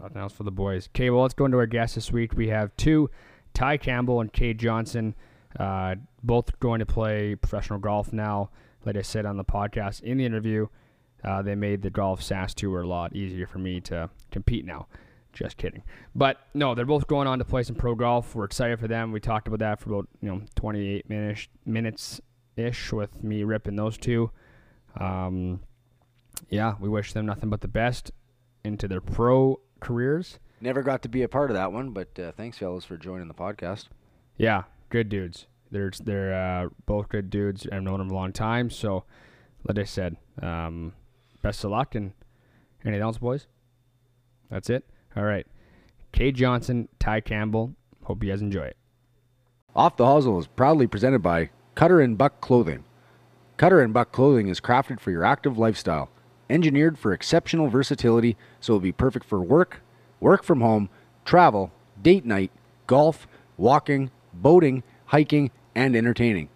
Nothing else for the boys. Okay, well, let's go into our guests this week. We have two, Ty Campbell and Cade Johnson, uh, both going to play professional golf now. Like I said on the podcast in the interview, uh, they made the golf SAS tour a lot easier for me to compete now. Just kidding. But no, they're both going on to play some pro golf. We're excited for them. We talked about that for about you know 28 minutes minutes ish with me ripping those two. Um, yeah, we wish them nothing but the best into their pro careers. Never got to be a part of that one, but uh, thanks, fellas, for joining the podcast. Yeah, good dudes. They're they're uh, both good dudes. I've known them a long time. So, like I said, um, best of luck and anything else, boys. That's it. All right. Cade Johnson, Ty Campbell. Hope you guys enjoy it. Off the Hosel is proudly presented by Cutter and Buck Clothing. Cutter and Buck Clothing is crafted for your active lifestyle, engineered for exceptional versatility, so it'll be perfect for work, work from home, travel, date night, golf, walking, boating, hiking, and entertaining.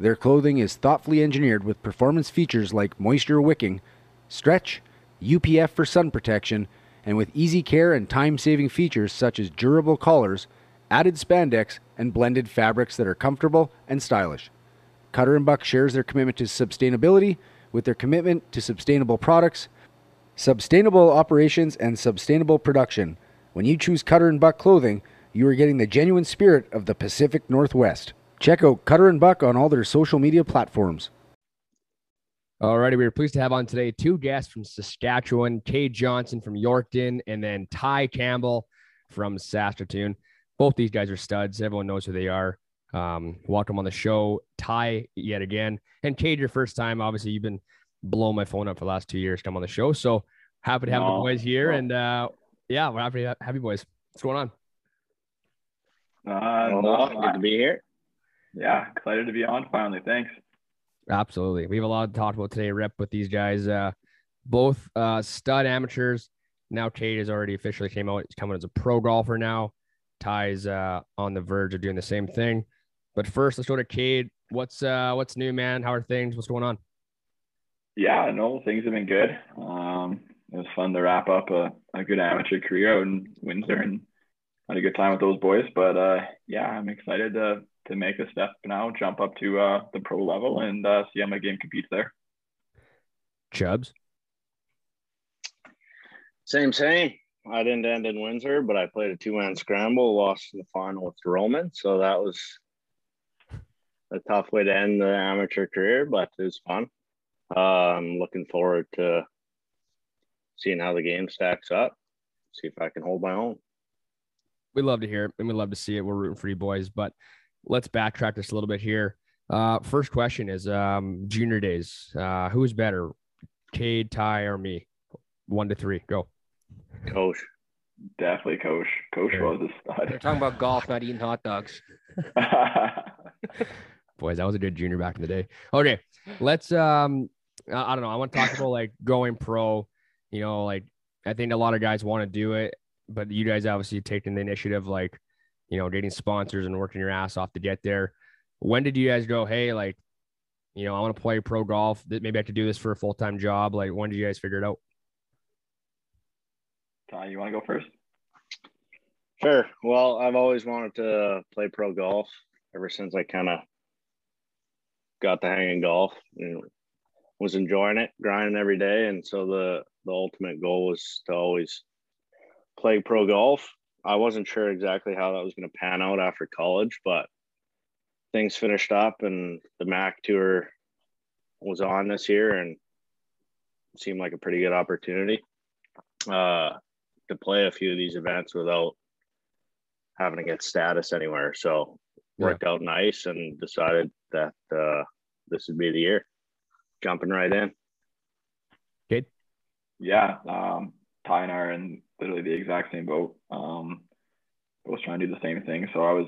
Their clothing is thoughtfully engineered with performance features like moisture wicking, stretch, UPF for sun protection, and with easy care and time saving features such as durable collars, added spandex, and blended fabrics that are comfortable and stylish. Cutter and Buck shares their commitment to sustainability with their commitment to sustainable products, sustainable operations, and sustainable production. When you choose Cutter and Buck clothing, you are getting the genuine spirit of the Pacific Northwest. Check out Cutter and Buck on all their social media platforms. Alrighty, we are pleased to have on today two guests from Saskatchewan, Cade Johnson from Yorkton, and then Ty Campbell from Saskatoon. Both these guys are studs. Everyone knows who they are. Um, welcome on the show, Ty, yet again, and Kay, your first time. Obviously, you've been blowing my phone up for the last two years. Come on the show, so happy to have the boys here, and uh, yeah, we're happy to have you boys. What's going on? Uh, Well, good to be here. Yeah, excited to be on finally. Thanks. Absolutely. We have a lot to talk about today, Rep, with these guys. Uh, both uh, stud amateurs. Now Cade has already officially came out. He's coming as a pro golfer now. Ty's uh, on the verge of doing the same thing. But first, let's go to Cade. What's uh, what's new, man? How are things? What's going on? Yeah, no, things have been good. Um, it was fun to wrap up a, a good amateur career out in Windsor and had a good time with those boys. But uh, yeah, I'm excited to to make a step now, jump up to uh, the pro level and uh, see how my game competes there. Chubbs. Same, same. I didn't end in Windsor, but I played a two man scramble, lost in the final with Roman. So that was a tough way to end the amateur career, but it was fun. Uh, I'm looking forward to seeing how the game stacks up, see if I can hold my own. We love to hear it and we love to see it. We're rooting for you boys, but let's backtrack this a little bit here. Uh, first question is um, junior days. Uh, who's better, Cade, Ty, or me? One to three. Go. Coach. Definitely, coach. Coach Sure. was a stud. They're talking about golf, not eating hot dogs. [LAUGHS] Boys, that was a good junior back in the day. Okay, let's. Um, I I don't know. I want to talk about like going pro. You know, like I think a lot of guys want to do it, but you guys obviously taking the initiative, like you know, dating sponsors and working your ass off to get there. When did you guys go? Hey, like, you know, I want to play pro golf. That maybe I could do this for a full time job. Like, when did you guys figure it out? Ty, you want to go first? Sure. Well, I've always wanted to play pro golf ever since I kind of got the hang of golf and was enjoying it, grinding every day. And so the the ultimate goal was to always play pro golf. I wasn't sure exactly how that was going to pan out after college, but things finished up and the Mac tour was on this year and seemed like a pretty good opportunity uh, to play a few of these events without having to get status anywhere. So Yeah. worked out nice and decided that uh, this would be the year. Jumping right in. Good. Yeah, um, Ty and I are in literally the exact same boat. Um, both trying to do the same thing. So I was,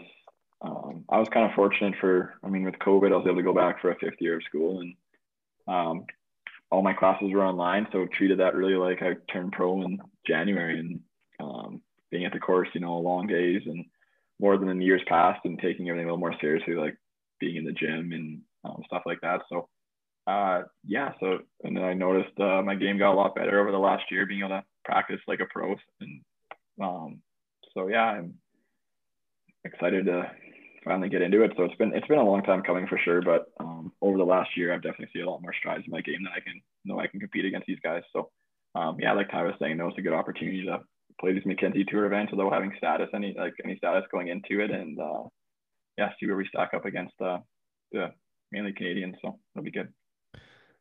um, I was kind of fortunate for. I mean, with COVID, I was able to go back for a fifth year of school, and um, all my classes were online. So treated that really like I turned pro in January, and um, being at the course, you know, long days and more than in years past, and taking everything a little more seriously, like being in the gym and um, stuff like that. So uh, yeah, so and then I noticed uh, my game got a lot better over the last year, being able to practice like a pro, and um, so yeah, I'm excited to finally get into it. So it's been it's been a long time coming for sure, but um, over the last year, I've definitely seen a lot more strides in my game that I can know I can compete against these guys. So um, yeah, like Ty was saying, no, it's a good opportunity to play these Mackenzie Tour events without having status any like any status going into it, and uh, yeah, see where we stack up against uh, the mainly Canadians. So it'll be good.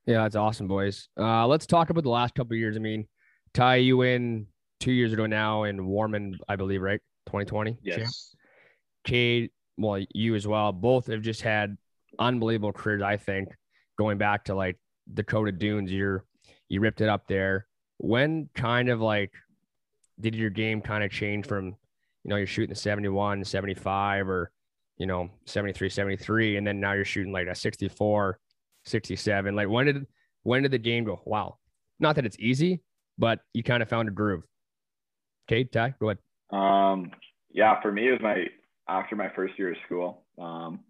Yeah, that's awesome, boys. Uh, let's talk about the last couple of years. I mean, Ty, you in two years ago now in Warman, I believe, right? 2020. Yes. Cade, well, you as well. Both have just had unbelievable careers. I think going back to like Dakota Dunes, you're you ripped it up there. When kind of like did your game kind of change from, you know, you're shooting the 71, 75 or, you know, 73, 73, and then now you're shooting like a 64, 67. Like when did when did the game go? Wow. Not that it's easy, but you kind of found a groove. Cade, Ty, go ahead. Um, yeah, for me, it was my after my first year of school. Um,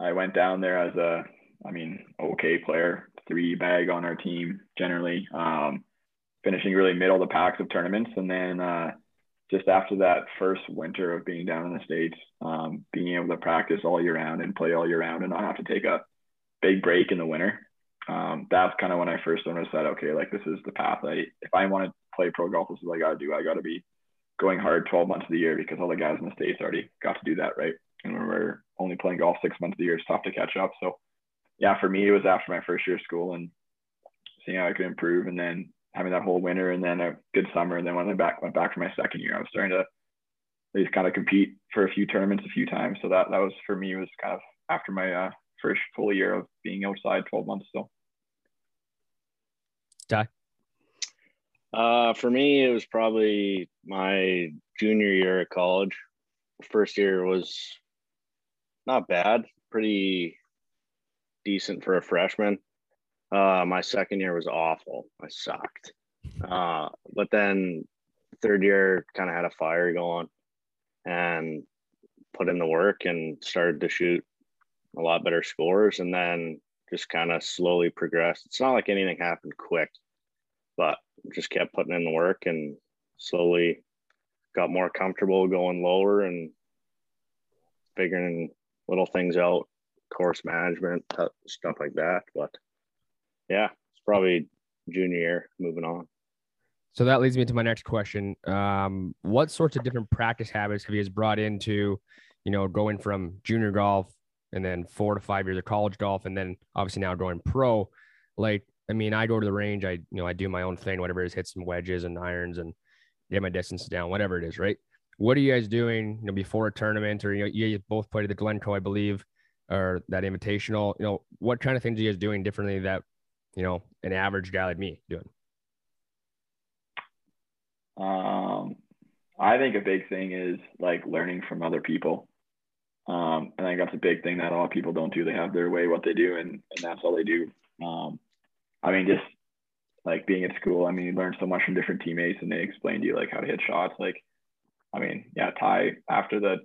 I went down there as a, I mean, okay player, three bag on our team generally, um, finishing really middle of the packs of tournaments, and then uh, just after that first winter of being down in the states, um, being able to practice all year round and play all year round, and not have to take a big break in the winter. Um, that's kind of when I first that okay, like this is the path. I if I want to play pro golf, this is what I got to do. I got to be going hard 12 months of the year because all the guys in the states already got to do that, right? And when we're only playing golf six months of the year, it's tough to catch up. So, yeah, for me, it was after my first year of school and seeing how I could improve, and then having that whole winter, and then a good summer, and then when I back went back for my second year, I was starting to at least kind of compete for a few tournaments a few times. So that that was for me was kind of after my uh, first full year of being outside 12 months. So. Ty. Uh, for me, it was probably my junior year of college. first year was not bad, pretty decent for a freshman. Uh, my second year was awful. I sucked. Uh, but then third year kind of had a fire going and put in the work and started to shoot a lot better scores and then just kind of slowly progressed. It's not like anything happened quick, but just kept putting in the work and slowly got more comfortable going lower and figuring little things out, course management, stuff like that. But yeah, it's probably junior year moving on. So that leads me to my next question. Um, what sorts of different practice habits have you guys brought into, you know, going from junior golf and then four to five years of college golf, and then obviously now going pro? Like, I mean, I go to the range, I, you know, I do my own thing, whatever it is, hit some wedges and irons and get my distance down, whatever it is, right? What are you guys doing, you know, before a tournament or, you know, you both played at the Glencoe, I believe, or that invitational, you know, what kind of things are you guys doing differently that, you know, an average guy like me doing? Um, I think a big thing is like learning from other people. Um, and I think that's a big thing that a lot of people don't do. They have their way, what they do, and, and that's all they do. Um, I mean, just like being at school, I mean, you learn so much from different teammates and they explain to you like how to hit shots. Like, I mean, yeah, Ty after the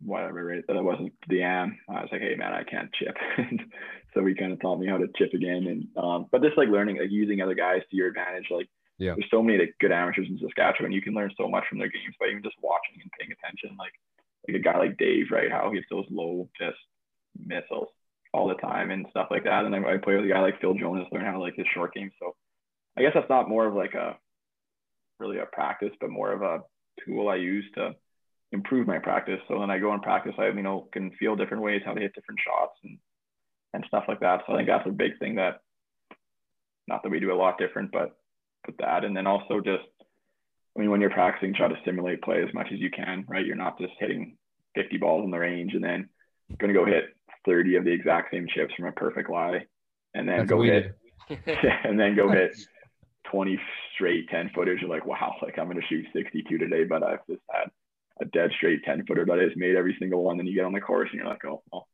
whatever right, that wasn't the am, I was like, hey man, I can't chip. [LAUGHS] so he kind of taught me how to chip again. And um, but just like learning, like using other guys to your advantage, like yeah. There's so many like, good amateurs in Saskatchewan. You can learn so much from their games by even just watching and paying attention. Like like a guy like Dave, right? How he hits those low just missiles all the time and stuff like that. And then I play with a guy like Phil Jonas, learn how to like his short game. So I guess that's not more of like a really a practice, but more of a tool I use to improve my practice. So when I go and practice, I you know can feel different ways how to hit different shots and and stuff like that. So I think that's a big thing that not that we do a lot different, but with that. And then also just, I mean, when you're practicing, try to simulate play as much as you can, right? You're not just hitting 50 balls in the range and then going to go hit 30 of the exact same chips from a perfect lie and then That's go hit, [LAUGHS] and then go hit [LAUGHS] 20 straight 10 footers. You're like, wow, like I'm going to shoot 62 today, but I've just had a dead straight 10 footer that has made every single one. Then you get on the course and you're like, oh, well,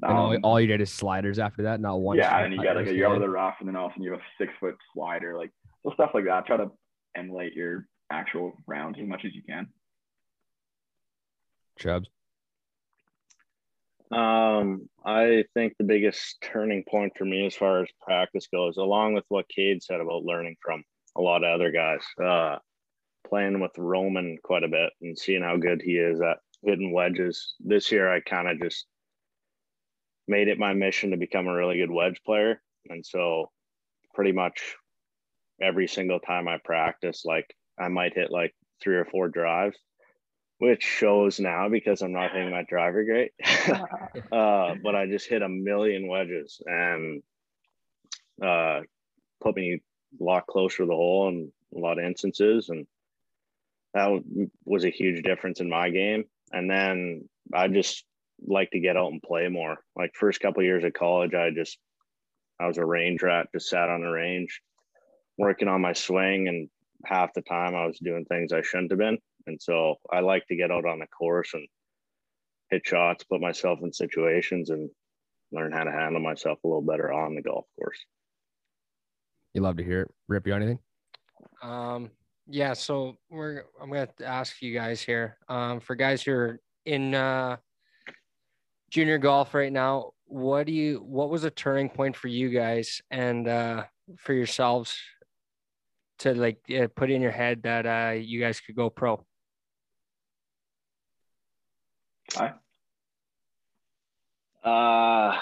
and all, all you did is sliders after that, not one. Yeah, and you get like a, yard of the rough, and then all of a sudden you have a six foot slider. Like so stuff like that. Try to emulate your actual rounds as much as you can. Chubbs. Um, I think the biggest turning point for me as far as practice goes, along with what Cade said about learning from a lot of other guys, uh, playing with Roman quite a bit and seeing how good he is at hitting wedges. This year, I kind of just made it my mission to become a really good wedge player. And so, pretty much every single time I practice, like I might hit like three or four drives, which shows now because I'm not hitting my driver great. [LAUGHS] uh, but I just hit a million wedges and uh, put me a lot closer to the hole in a lot of instances. And that was a huge difference in my game. And then I just like to get out and play more. Like first couple of years of college, I just I was a range rat, just sat on the range, working on my swing and half the time I was doing things I shouldn't have been. And so I like to get out on the course and hit shots, put myself in situations and learn how to handle myself a little better on the golf course. You love to hear it. Rip, you anything? Um, yeah, so we're I'm gonna ask you guys here. Um, for guys who are in uh junior golf right now, what do you what was a turning point for you guys and uh for yourselves to like put in your head that uh, you guys could go pro? Hi. Uh,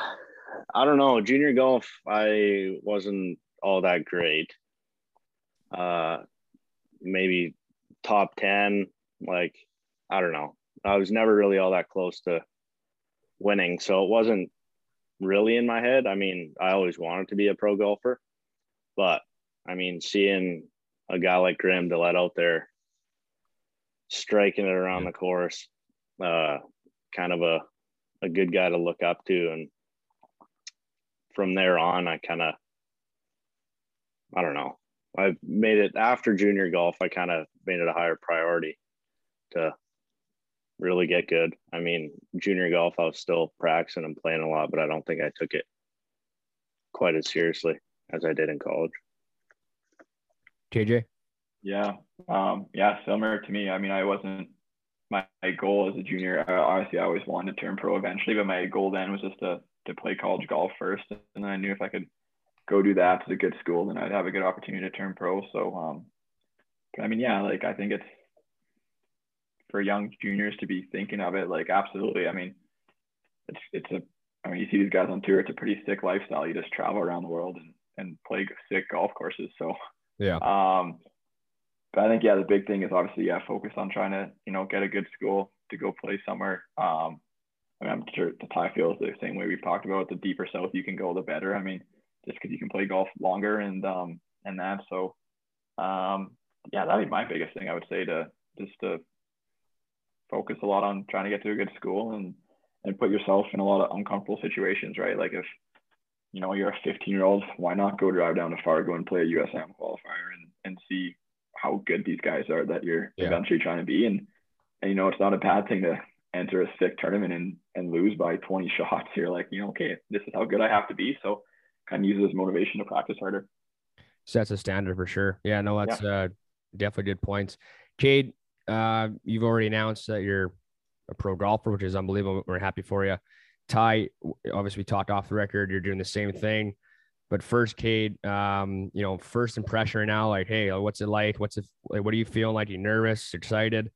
I don't know. Junior golf, I wasn't all that great. Uh, maybe top 10. Like, I don't know. I was never really all that close to winning. So it wasn't really in my head. I mean, I always wanted to be a pro golfer, but I mean, seeing a guy like Graham DeLaet out there striking it around the course, uh, kind of a, a good guy to look up to. And from there on, I kind of, I don't know, I made it after junior golf. I kind of made it a higher priority to really get good. I mean, junior golf, I was still practicing and playing a lot, but I don't think I took it quite as seriously as I did in college. JJ? Yeah. Um, yeah, similar to me. I mean, I wasn't my, my goal as a junior. Obviously, I always wanted to turn pro eventually, but my goal then was just to to play college golf first, and then I knew if I could go do that to a good school, then I'd have a good opportunity to turn pro. So, um, but I mean, yeah, like I think it's for young juniors to be thinking of it. Like, absolutely. I mean, it's it's a. I mean, you see these guys on tour. It's a pretty sick lifestyle. You just travel around the world and and play sick golf courses. So yeah. Um, but I think yeah, the big thing is obviously yeah, focus on trying to you know get a good school to go play somewhere. Um, I mean, I'm sure the tie feels the same way we've talked about. The deeper south you can go, the better. I mean, just because you can play golf longer and um and that. So um, yeah, that'd be my biggest thing. I would say to just to focus a lot on trying to get to a good school and and put yourself in a lot of uncomfortable situations, right? Like if you know you're a 15 year old, why not go drive down to Fargo and play a US Am qualifier and and see how good these guys are that you're yeah. eventually trying to be and and you know it's not a bad thing to enter a sick tournament and and lose by 20 [LAUGHS] shots. You're like, you know, okay, this is how good I have to be. So kind of use it as motivation to practice harder. Sets a standard for sure. Yeah, no, that's yeah. uh, definitely good points. Cade, uh, you've already announced that you're a pro golfer, which is unbelievable. We're happy for you. Ty, obviously, we talked off the record. You're doing the same thing. But first, Cade, um, you know, first impression right now, like, hey, what's it like? What's it like? What are you feeling like? You nervous, excited?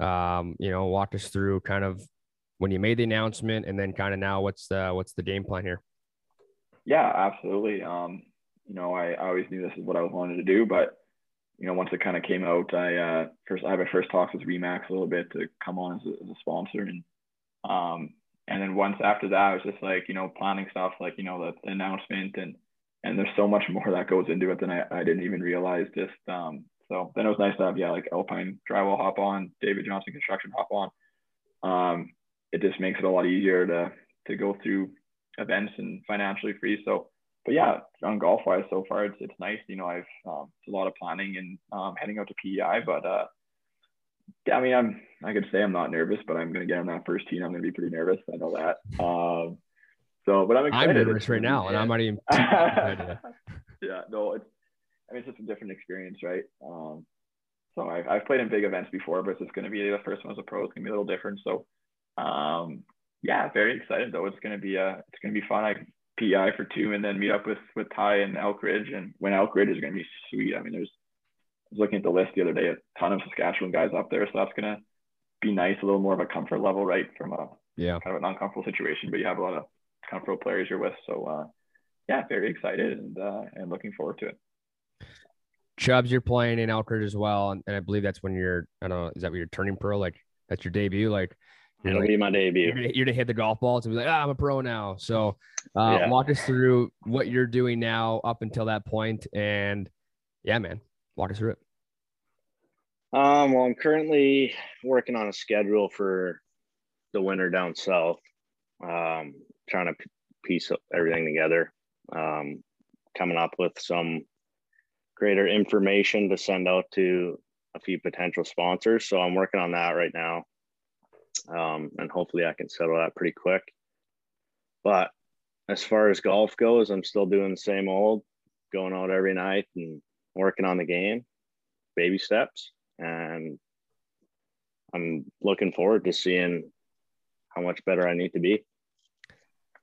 Um, you know, walk us through kind of when you made the announcement, and then kind of now, what's the what's the game plan here? Yeah, absolutely. Um, you know, I, I always knew this is what I wanted to do, but you know, once it kind of came out, I uh, first I had a first talks with Remax a little bit to come on as a, as a sponsor, and um, and then once after that, I was just like, you know, planning stuff like you know the, announcement and and there's so much more that goes into it than I, I didn't even realize. Just um, so then it was nice to have yeah like Alpine Drywall hop on, David Johnson Construction hop on. Um, it just makes it a lot easier to to go through events and financially free. So but yeah, on golf wise so far, it's it's nice. You know, I've um, a lot of planning and um, heading out to PEI, but uh, I mean, I'm I could say I'm not nervous, but I'm gonna get on that first team. I'm gonna be pretty nervous. I know that. Um, so, but I'm excited. I'm nervous right now, and I'm not even. [LAUGHS] yeah, no, it's I mean it's just a different experience, right? Um, so I've I've played in big events before, but it's just gonna be the first one as a pro. It's gonna be a little different. So, um, yeah, very excited though. It's gonna be uh, it's gonna be fun. I PI for two, and then meet up with with Ty and Elkridge. And when Elkridge is going to be sweet. I mean, there's was looking at the list the other day, a ton of Saskatchewan guys up there, so that's going to be nice, a little more of a comfort level, right, from a yeah kind of an uncomfortable situation, but you have a lot of comfortable players you're with. So uh, yeah, very excited and uh, and looking forward to it. Chubbs, you're playing in Elkridge as well, and, and I believe that's when you're I don't know, is that when you're turning pro? Like that's your debut? Like It'll like, be my debut. You're gonna, you're gonna, hit the golf ball to be like, ah, I'm a pro now. So, uh, yeah. walk us through what you're doing now up until that point, and yeah, man, walk us through it. Um, well, I'm currently working on a schedule for the winter down south. Um, trying to piece everything together. Um, coming up with some greater information to send out to a few potential sponsors. So I'm working on that right now um, and hopefully I can settle that pretty quick. But as far as golf goes, I'm still doing the same old, going out every night and working on the game, baby steps, and I'm looking forward to seeing how much better I need to be.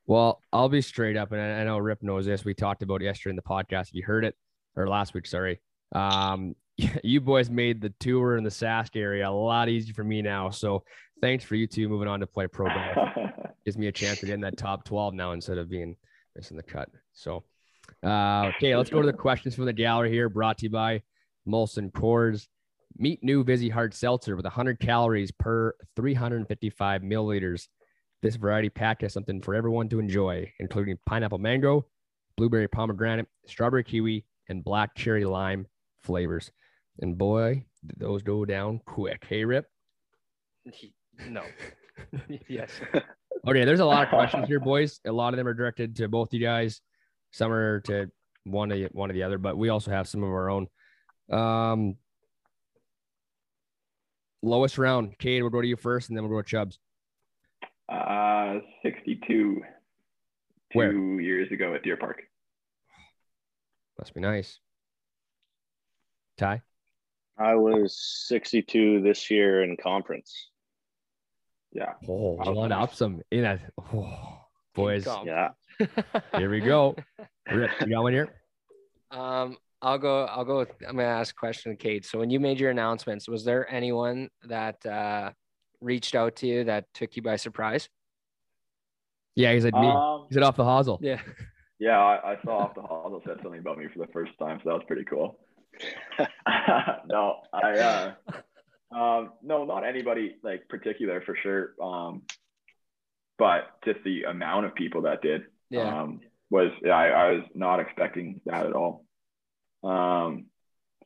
Well, I'll be straight up, and I know Rip knows this. We talked about yesterday in the podcast. If you heard it, or last week, sorry. Um, [LAUGHS] you boys made the tour in the Sask area a lot easier for me now. So thanks for you two moving on to play pro golf. [LAUGHS] Gives me a chance to get in that top 12 now instead of being missing the cut. So, uh, okay, let's go to the questions from the gallery here, brought to you by Molson Coors. Meet new Vizzy Hard Seltzer with 100 calories per 355 milliliters. This variety pack has something for everyone to enjoy, including pineapple mango, blueberry pomegranate, strawberry kiwi, and black cherry lime flavors. And boy, those go down quick. Hey, Rip. [LAUGHS] No. [LAUGHS] yes. Okay, there's a lot of questions here, boys. A lot of them are directed to both you guys. Some are to one of one of the other, but we also have some of our own. Um, lowest round. Cade, we'll go to you first, and then we'll go to Chubbs. Uh, 62. Where? Two years ago at Deer Park. Must be nice. Ty. I was 62 this year in conference. Yeah. Oh, Wow. one up some in a oh, boys. Yeah. Here we go. Rip, you got one here. Um, I'll go. I'll go. With, I'm gonna ask a question, to Cade. So when you made your announcements, was there anyone that uh, reached out to you that took you by surprise? Yeah, he said me. Um, He said off the hosel. Yeah. yeah, I, I saw off the hall said something about me for the first time, so that was pretty cool. [LAUGHS] no, I uh um no, not anybody like particular for sure. Um but just the amount of people that did Yeah. um was yeah, I, I was not expecting that at all. Um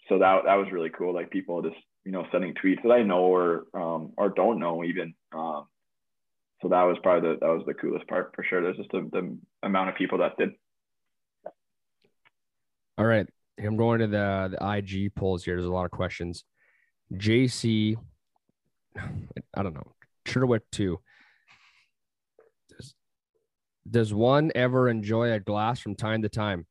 so that that was really cool. Like people just, you know, sending tweets that I know or um or don't know even. Um so that was probably the that was the coolest part for sure. There's just the, the amount of people that did. All right. I'm going to the the IG polls here. There's a lot of questions. JC, [SIGHS] I don't know. Chirwit two. Does, one ever enjoy a glass from time to time?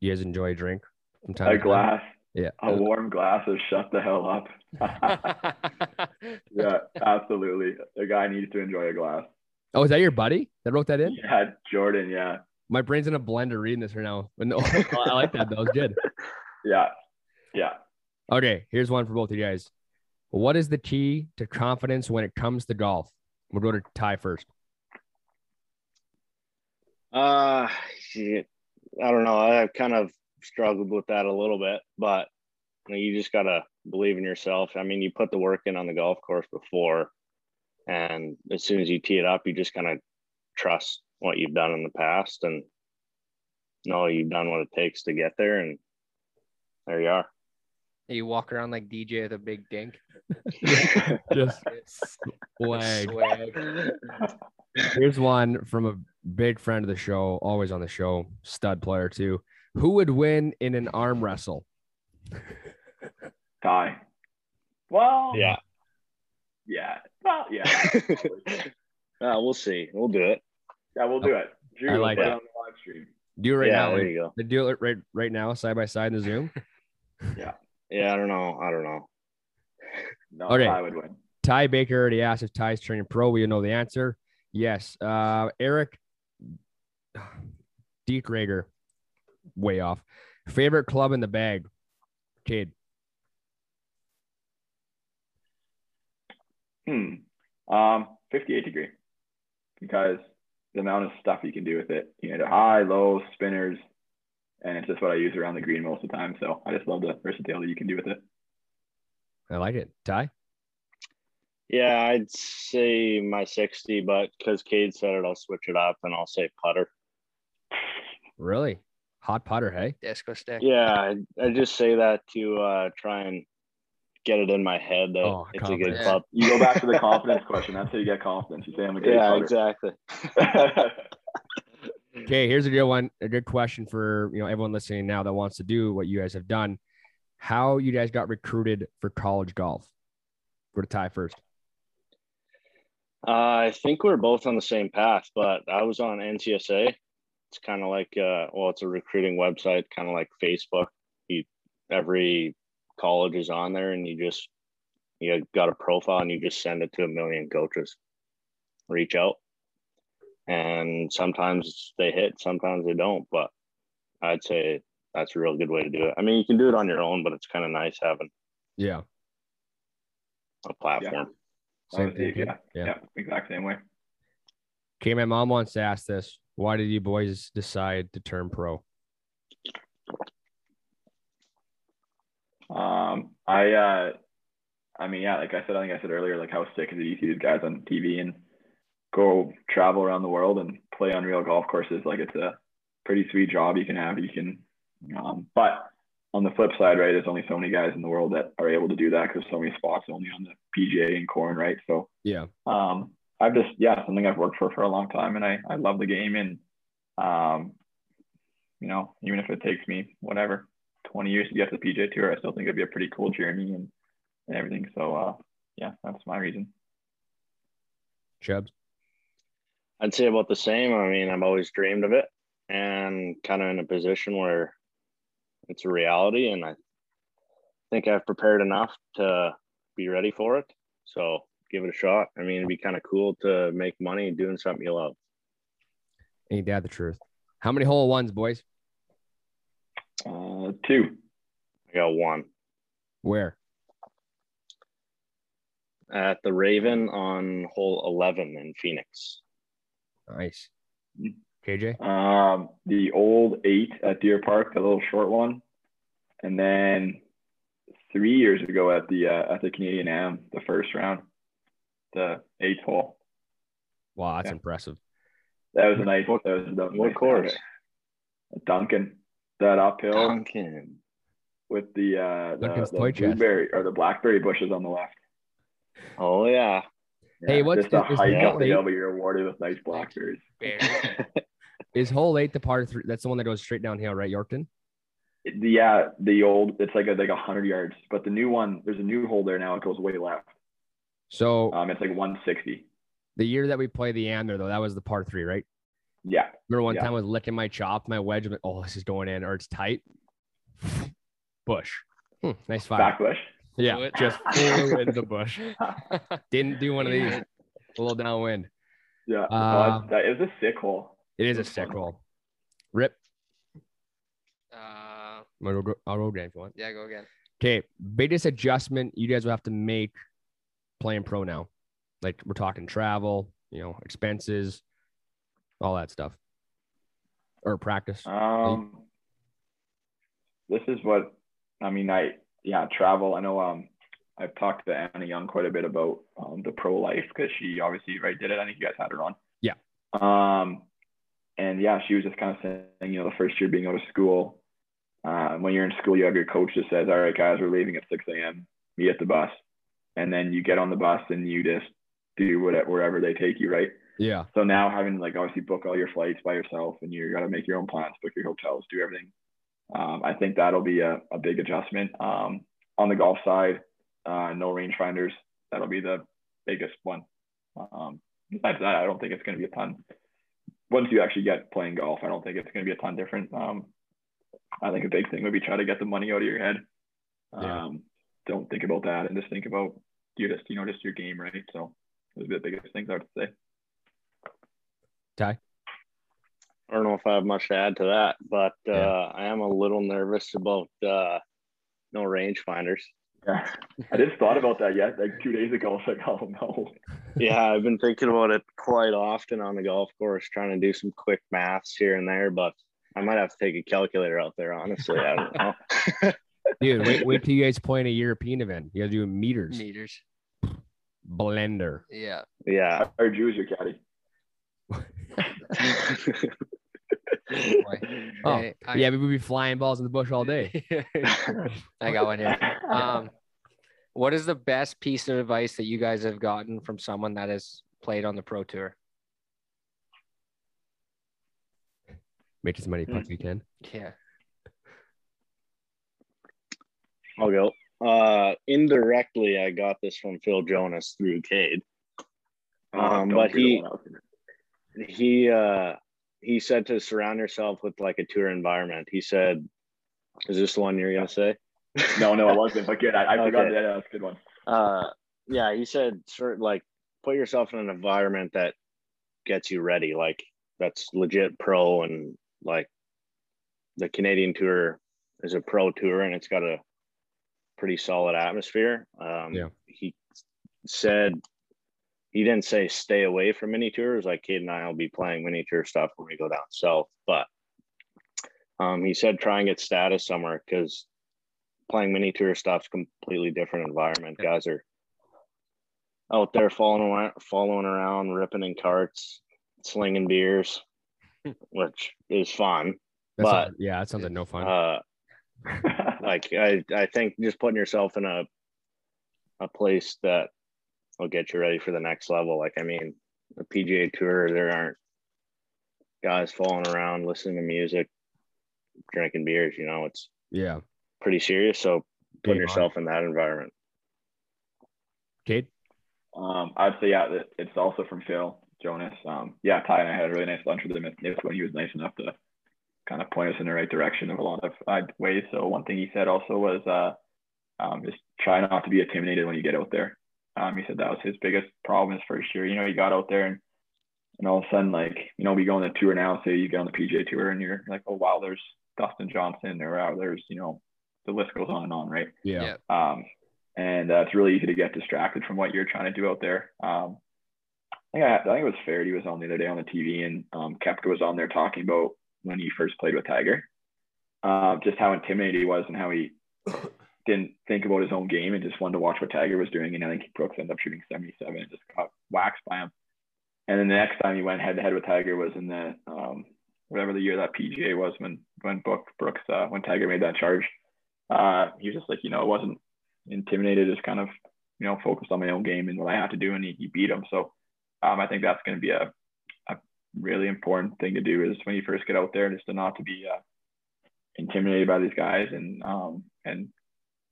You guys enjoy a drink from time A to time? A glass, Yeah. a warm glass of shut the hell up. [LAUGHS] [LAUGHS] yeah, absolutely. A guy needs to enjoy a glass. Oh, is that your buddy that wrote that in? Yeah, Jordan. Yeah, My brain's in a blender reading this right now. But no, [LAUGHS] I like that. That was good. yeah, yeah. Okay, here's one for both of you guys. What is the key to confidence when it comes to golf? We'll go to Ty first. Uh. I don't know. I've kind of struggled with that a little bit, but you, know, you just gotta believe in yourself. I mean, you put the work in on the golf course before, and as soon as you tee it up, you just kind of trust what you've done in the past and know you've done what it takes to get there, and there you are. you walk around like DJ with a big dink. [LAUGHS] Just swag. [LAUGHS] Swag. Here's one from a big friend of the show, always on the show, stud player too. Who would win in an arm wrestle? Ty. Well, Yeah. yeah. Well, yeah. [LAUGHS] Uh, we'll see. We'll do it. Yeah, we'll do it. Drew, I like it on the live stream. Do it right yeah, now. there you go. Do it right right now, side by side in the Zoom. [LAUGHS] Yeah, Yeah, I don't know. I don't know. No, Okay. Ty would win. Ty Baker already asked if Ty's turning pro. We know the answer. Yes. Uh, Eric Rager, way off. Favorite club in the bag? Cade. Hmm. Um, 58 degree. Because the amount of stuff you can do with it. You know, high, low, spinners, and it's just what I use around the green most of the time. So I just love the versatility you can do with it. I like it. Ty? Yeah, I'd say my 60, but because Cade said it, I'll switch it up and I'll say putter. Really? Hot putter, hey? Disco stick. Yeah, I, I just say that to uh, try and get it in my head that Oh, it's a good confidence. club. You go back to the confidence question. That's how you get confidence. You say I'm a great Yeah, putter. exactly. [LAUGHS] Okay, here's a good one. A good question for you know everyone listening now that wants to do what you guys have done. How you guys got recruited for college golf? Go to Ty first. Uh, I think we're both on the same path, but I was on NCSA. It's kind of like, uh, well, it's a recruiting website, kind of like Facebook. You every college is on there, and you just you got a profile, and you just send it to a million coaches. Reach out, and sometimes they hit, sometimes they don't. But I'd say that's a real good way to do it. I mean, you can do it on your own, but it's kind of nice having Yeah. a platform. Same thing. yeah, Yeah. yeah, exact same way. Okay, my mom wants to ask this. Why did you boys decide to turn pro? Um, I, uh, I mean, yeah, like I said, I think I said earlier, like how sick is it? You see these guys on TV and go travel around the world and play on real golf courses. Like it's a pretty sweet job you can have. You can, um, but on the flip side, right, there's only so many guys in the world that are able to do that because so many spots only on the PGA and Korn, right? So, Yeah. um, I've just, yeah, something I've worked for for a long time and I, I love the game and, um, you know, even if it takes me whatever 20 years to get to the PGA Tour, I still think it'd be a pretty cool journey and and everything. So uh, yeah, that's my reason. Chubbs. I'd say about the same. I mean, I've always dreamed of it and kind of in a position where it's a reality. And I think I've prepared enough to be ready for it. So give it a shot. I mean, it'd be kind of cool to make money doing something you love. Ain't that the truth? How many hole ones, boys? Uh, two. I got one Where? at the Raven on hole 11 in Phoenix. Nice. KJ. Um, the old eight at Deer Park, the little short one, and then three years ago at the uh, at the Canadian Am, the first round, the eighth hole. Wow, that's Yeah. impressive. That was a nice. That was, that was a What nice course? round. Duncan. That uphill Duncan. with the uh the, the toy chest. blueberry or the blackberry bushes on the left. Oh, yeah. Hey, Yeah, what's just the- is hike the up the hill, but you're awarded with nice blackberries. [LAUGHS] Is hole eight the par three? That's the one that goes straight downhill, right, Yorkton? The, yeah, the old it's like a, like a hundred yards, but the new one there's a new hole there now. It goes way left. So Um, it's like 160. the year that we played the Am there, though, that was the par three, right? Yeah, Remember one Yeah. time I was licking my chop, my wedge, I'm like, oh, this is going in, or it's tight. [SIGHS] Bush. Hmm, nice fire. back bush. Yeah, it. just [LAUGHS] flew into the bush. [LAUGHS] Didn't do one of these. A little downwind. Yeah, no, Uh, that is a sick hole. It is a sick hole. Rip. Uh, I'll go, I'll go again if you want. yeah, go again. Okay, biggest adjustment you guys will have to make playing pro now. Like we're talking travel, you know, expenses, all that stuff. Or practice. Um, this is what I mean. I yeah, travel. I know. Um, I've talked to Anna Young quite a bit about um, the pro life because she obviously right did it. I think you guys had her on. Yeah. Um, and yeah, she was just kind of saying, you know, the first year being out of school. Uh, when you're in school, you have your coach that says, "All right, guys, we're leaving at 6 a.m. Meet at the bus," and then you get on the bus and you just do whatever wherever they take you, right? Yeah. So now having like obviously book all your flights by yourself and you got to make your own plans, book your hotels, do everything. Um, I think that'll be a, a big adjustment. Um, on the golf side, uh, no rangefinders. That'll be the biggest one. Um, besides that, I don't think it's going to be a ton. Once you actually get playing golf, I don't think it's going to be a ton different. Um, I think a big thing would be try to get the money out of your head. Um, Yeah. Don't think about that and just think about you just you know just your game, right? So those are the biggest things I would say. Ty. I don't know if I have much to add to that, but uh, Yeah. I am a little nervous about uh, no rangefinders. Yeah, I just thought about that yet, like two days ago. I was like, [LAUGHS] oh no. yeah, I've been thinking about it quite often on the golf course, trying to do some quick maths here and there, but I might have to take a calculator out there. Honestly, I don't know. [LAUGHS] Dude, wait, [LAUGHS] wait till you guys play in a European event. You gotta do meters. Meters. Blender. Yeah. yeah. I heard you as your caddy. [LAUGHS] [LAUGHS] Oh, Hey, I, yeah, we would be flying balls in the bush all day. I got one here. Um, what is the best piece of advice that you guys have gotten from someone that has played on the pro tour? Make as many putts as you can. Yeah. I'll go. Uh, indirectly, I got this from Phil Jonas through Cade. Um, don't but he- one I was gonna- he uh he said to surround yourself with like a tour environment. He said, "Is this the one you're gonna say?" No, no, it wasn't. But good. I, I forgot Okay. that. That's a good one. Uh, yeah, he said, sort like put yourself in an environment that gets you ready, like that's legit pro and like the Canadian tour is a pro tour and it's got a pretty solid atmosphere. Um, Yeah. He said he didn't say stay away from mini tours. Like Cade and I will be playing mini tour stuff when we go down south, but um, he said try and get status somewhere because playing mini tour stuff's completely different environment. Guys are out there following around, following around, ripping in carts, slinging beers, [LAUGHS] which is fun. That But- sounds- yeah, that sounds like no fun. Uh, like I, I think just putting yourself in a a place that will get you ready for the next level. Like I mean, the PGA Tour, there aren't guys falling around listening to music, drinking beers. You know, it's yeah. pretty serious. So putting Game on. yourself in that environment. Cade? Um, I'd say yeah, it's also from Phil Jonas. Um, yeah, Ty and I had a really nice lunch with him at NIPS when he was nice enough to kind of point us in the right direction of a lot of uh, ways. So one thing he said also was uh, um, just try not to be intimidated when you get out there. Um, he said that was his biggest problem his first year. You know, he got out there and and all of a sudden, like you know, we go on the tour now. Say you get on the PGA tour and you're like, oh wow, there's Dustin Johnson, or wow, there's you know, the list goes on and on, right? Yeah. Um, and uh, it's really easy to get distracted from what you're trying to do out there. Um, I think, I, I think it was Feherty was on the other day on the TV, and um, Koepka was on there talking about when he first played with Tiger, uh, just how intimidated he was and how he [COUGHS] didn't think about his own game and just wanted to watch what Tiger was doing. And I think Brooks ended up shooting 77 and just got waxed by him. And then the next time he went head to head with Tiger was in the um, whatever the year that PGA was when when Brooks uh, when Tiger made that charge. Uh, he was just like you know it wasn't intimidated, just kind of you know focused on my own game and what I had to do, and he, he beat him. So um, I think that's going to be a really important thing to do is when you first get out there, just to not to be uh, intimidated by these guys and um, and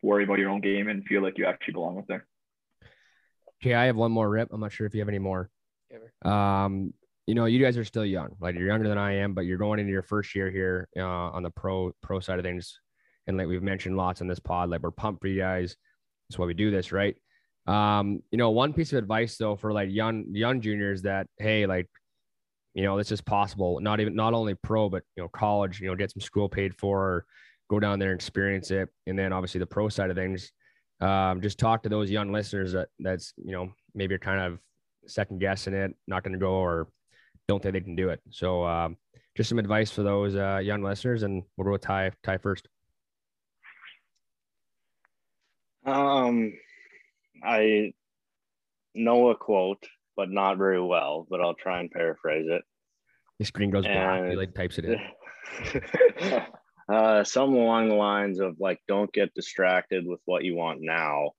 worry about your own game and feel like you actually belong up there. Okay, I have one more rip. I'm not sure if you have any more. Um, you know, you guys are still young. Like you're younger than I am, but you're going into your first year here uh, on the pro pro side of things. And like we've mentioned lots in this pod, like we're pumped for you guys. That's why we do this, right? Um, you know, one piece of advice though for like young young juniors that hey, like, you know, this is possible. Not even not only pro, but you know, college. You know, get some school paid for, or go down there and experience it. And then obviously the pro side of things. Um, just talk to those young listeners that that's you know maybe you're kind of second guessing it, not going to go, or don't think they can do it. So, um, just some advice for those uh, young listeners, and we'll go with Ty. Ty first. Um, I know a quote, but not very well. But I'll try and paraphrase it. The screen goes black. He like types it in. [LAUGHS] uh, some along the lines of like, don't get distracted with what you want now.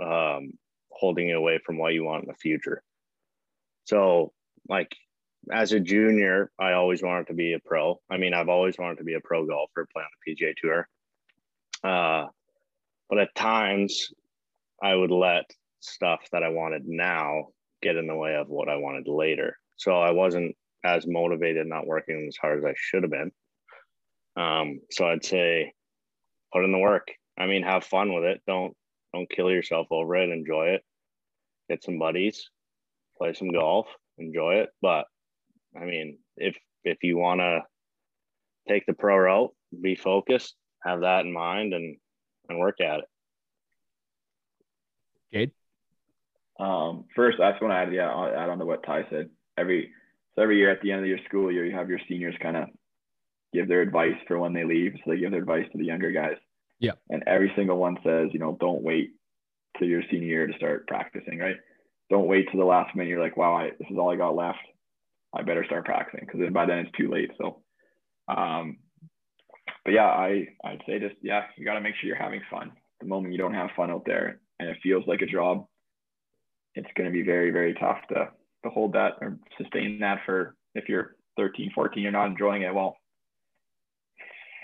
Um, holding you away from what you want in the future. So, like as a junior, I always wanted to be a pro. I mean, I've always wanted to be a pro golfer, play on the PGA Tour. Uh, but at times, I would let stuff that I wanted now get in the way of what I wanted later. So I wasn't as motivated, not working as hard as I should have been. Um, so I'd say put in the work. I mean, have fun with it. Don't don't kill yourself over it. Enjoy it. Get some buddies, play some golf, enjoy it. But I mean, if if you want to take the pro route, be focused, have that in mind, and and work at it. Jade. Um, first, that's when I add yeah, I'll add on to what Ty said. Every so every year at the end of your school year, you have your seniors kind of give their advice for when they leave. So they give their advice to the younger guys. Yeah. And every single one says, you know, don't wait till your senior year to start practicing, right? Don't wait till the last minute. You're like, wow, I, this is all I got left. I better start practicing because then by then it's too late. So, um, but yeah, I I'd say just yeah, you got to make sure you're having fun. The moment you don't have fun out there and it feels like a job, it's going to be very very tough to to hold that or sustain that for if you're 13, 14, you're not enjoying it. Well,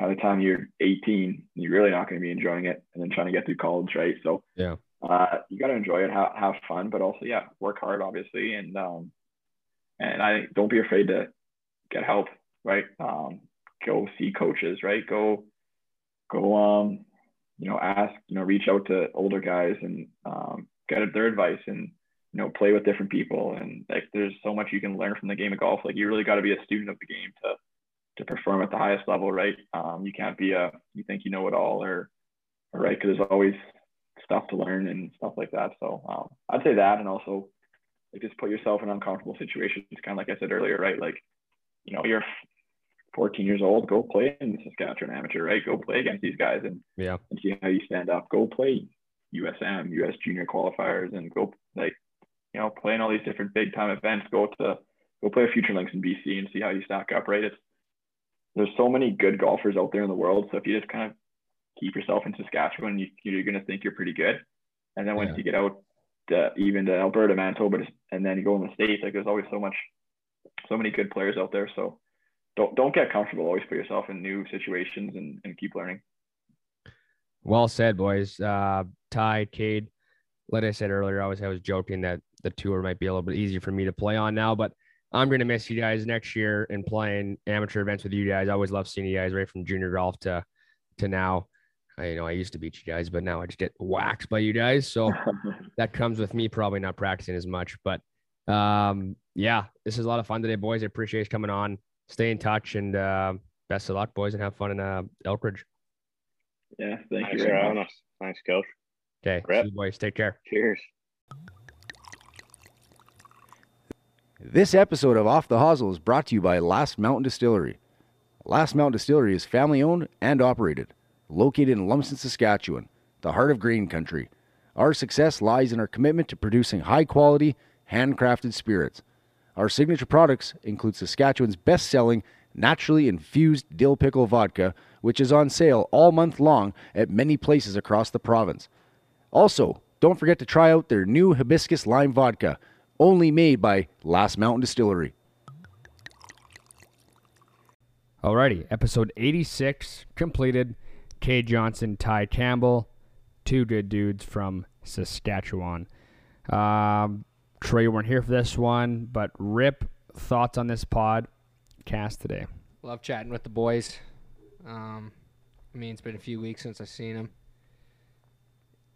by the time you're 18, you're really not going to be enjoying it, and then trying to get through college, right? So yeah, uh, you got to enjoy it, have, have fun, but also yeah, work hard, obviously, and um, and I don't be afraid to get help, right? Um, go see coaches, right? Go, go, um, you know, ask, you know, reach out to older guys and um, get their advice and you know play with different people and like there's so much you can learn from the game of golf. Like you really got to be a student of the game to to perform at the highest level, right? Um, you can't be a you think you know it all or, or right because there's always stuff to learn and stuff like that. So um, I'd say that, and also like just put yourself in uncomfortable situations, kind of like I said earlier, right? Like you know you're 14 years old, go play in the Saskatchewan Amateur, right? Go play against these guys and yeah, and see how you stand up. Go play US Am, US Junior qualifiers, and go like you know play in all these different big time events. Go to go play a Future Links in BC and see how you stack up, right? It's there's so many good golfers out there in the world. So if you just kind of keep yourself in Saskatchewan, you, you're going to think you're pretty good. And then once yeah. you get out, to, even to Alberta, Manitoba, and then you go in the states, like there's always so much, so many good players out there. So don't don't get comfortable. Always put yourself in new situations and, and keep learning. Well said, boys. Uh, Ty, Cade, like I said earlier, I was I was joking that the tour might be a little bit easier for me to play on now, but I'm gonna miss you guys next year and playing amateur events with you guys. I always love seeing you guys right from junior golf to to now. I you know I used to beat you guys, but now I just get waxed by you guys. So [LAUGHS] that comes with me probably not practicing as much. But um, yeah, this is a lot of fun today, boys. I appreciate you coming on. Stay in touch and uh, best of luck, boys, and have fun in uh, Elkridge. yeah, thank Thanks you for having us. Thanks, coach. Okay, Rep. see you boys. Take care. Cheers. This episode of Off the Hosel is brought to you by Last Mountain Distillery. Last Mountain Distillery is family owned and operated, located in Lumsden, Saskatchewan, the heart of grain country. Our success lies in our commitment to producing high quality, handcrafted spirits. Our signature products include Saskatchewan's best selling naturally infused dill pickle vodka, which is on sale all month long at many places across the province. Also, don't forget to try out their new hibiscus lime vodka, only made by Last Mountain Distillery. Alrighty, episode 86 completed. Cade Johnson, Ty Campbell, two good dudes from Saskatchewan. Um, Troy, you weren't here for this one, but Rip, thoughts on this pod cast today? Love chatting with the boys. Um, I mean, it's been a few weeks since I've seen them.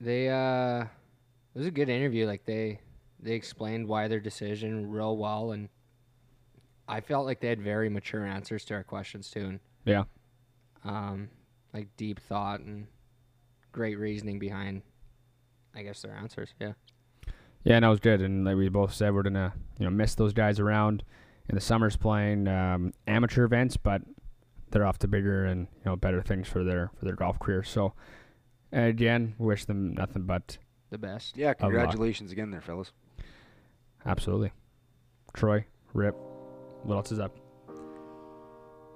They, uh, it was a good interview. Like they, they explained why their decision real well, and I felt like they had very mature answers to our questions too, and Yeah. um, like deep thought and great reasoning behind, I guess their answers. Yeah. Yeah, and that was good. And like we both said, we're gonna you know miss those guys around in the summers playing um, amateur events, but they're off to bigger and you know better things for their for their golf career. So again, wish them nothing but The best. Yeah, congratulations again there, fellas. Absolutely. Troy, Rip, what else is up?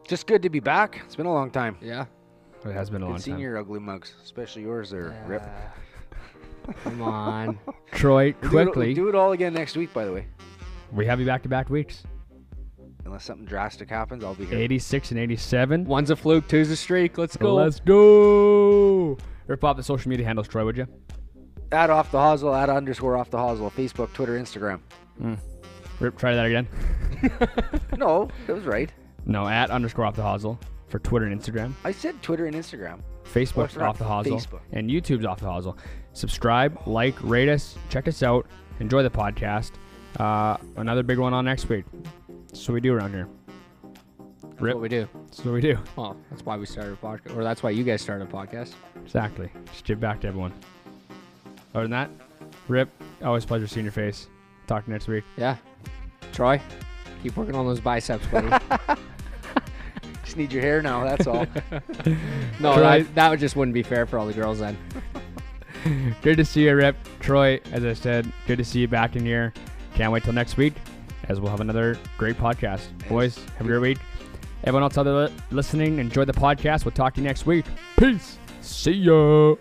Just good to be back. It's been a long time. Yeah. It has been a long Good seeing time. your ugly mugs, especially yours there, Rip. Come on. [LAUGHS] Troy, We'll do it- quickly, do it all again next week, by the way. we have you back to back weeks. Unless something drastic happens, I'll be here. 86 and 87. One's a fluke, two's a streak. Let's go. Let's go. Rip off the social media handles, Troy, would you? At off the hosel, at underscore off the hosel, Facebook, Twitter, Instagram. Rip, try that again. [LAUGHS] [LAUGHS] no, that was right. No, at underscore off the hosel for Twitter and Instagram. I said Twitter and Instagram. Facebook's off the hosel Facebook. and YouTube's off the hosel. Subscribe, like, rate us, check us out, enjoy the podcast. Uh, another big one on next week. That's what we do around here. That's Rip. what we do. That's what we do. Well, that's why we started a podcast, or that's why you guys started a podcast. Exactly. Just give back to everyone. Other than that, Rip, always a pleasure seeing your face. Talk next week. Yeah. Troy, keep working on those biceps, buddy. [LAUGHS] Just need your hair now, that's all. [LAUGHS] no, Troy. that, that just wouldn't be fair for all the girls then. [LAUGHS] Good to see you, Rip. Troy, as I said, good to see you back in here. Can't wait till next week as we'll have another great podcast. Boys, have a great week. Everyone else out there listening, enjoy the podcast. We'll talk to you next week. Peace. See ya.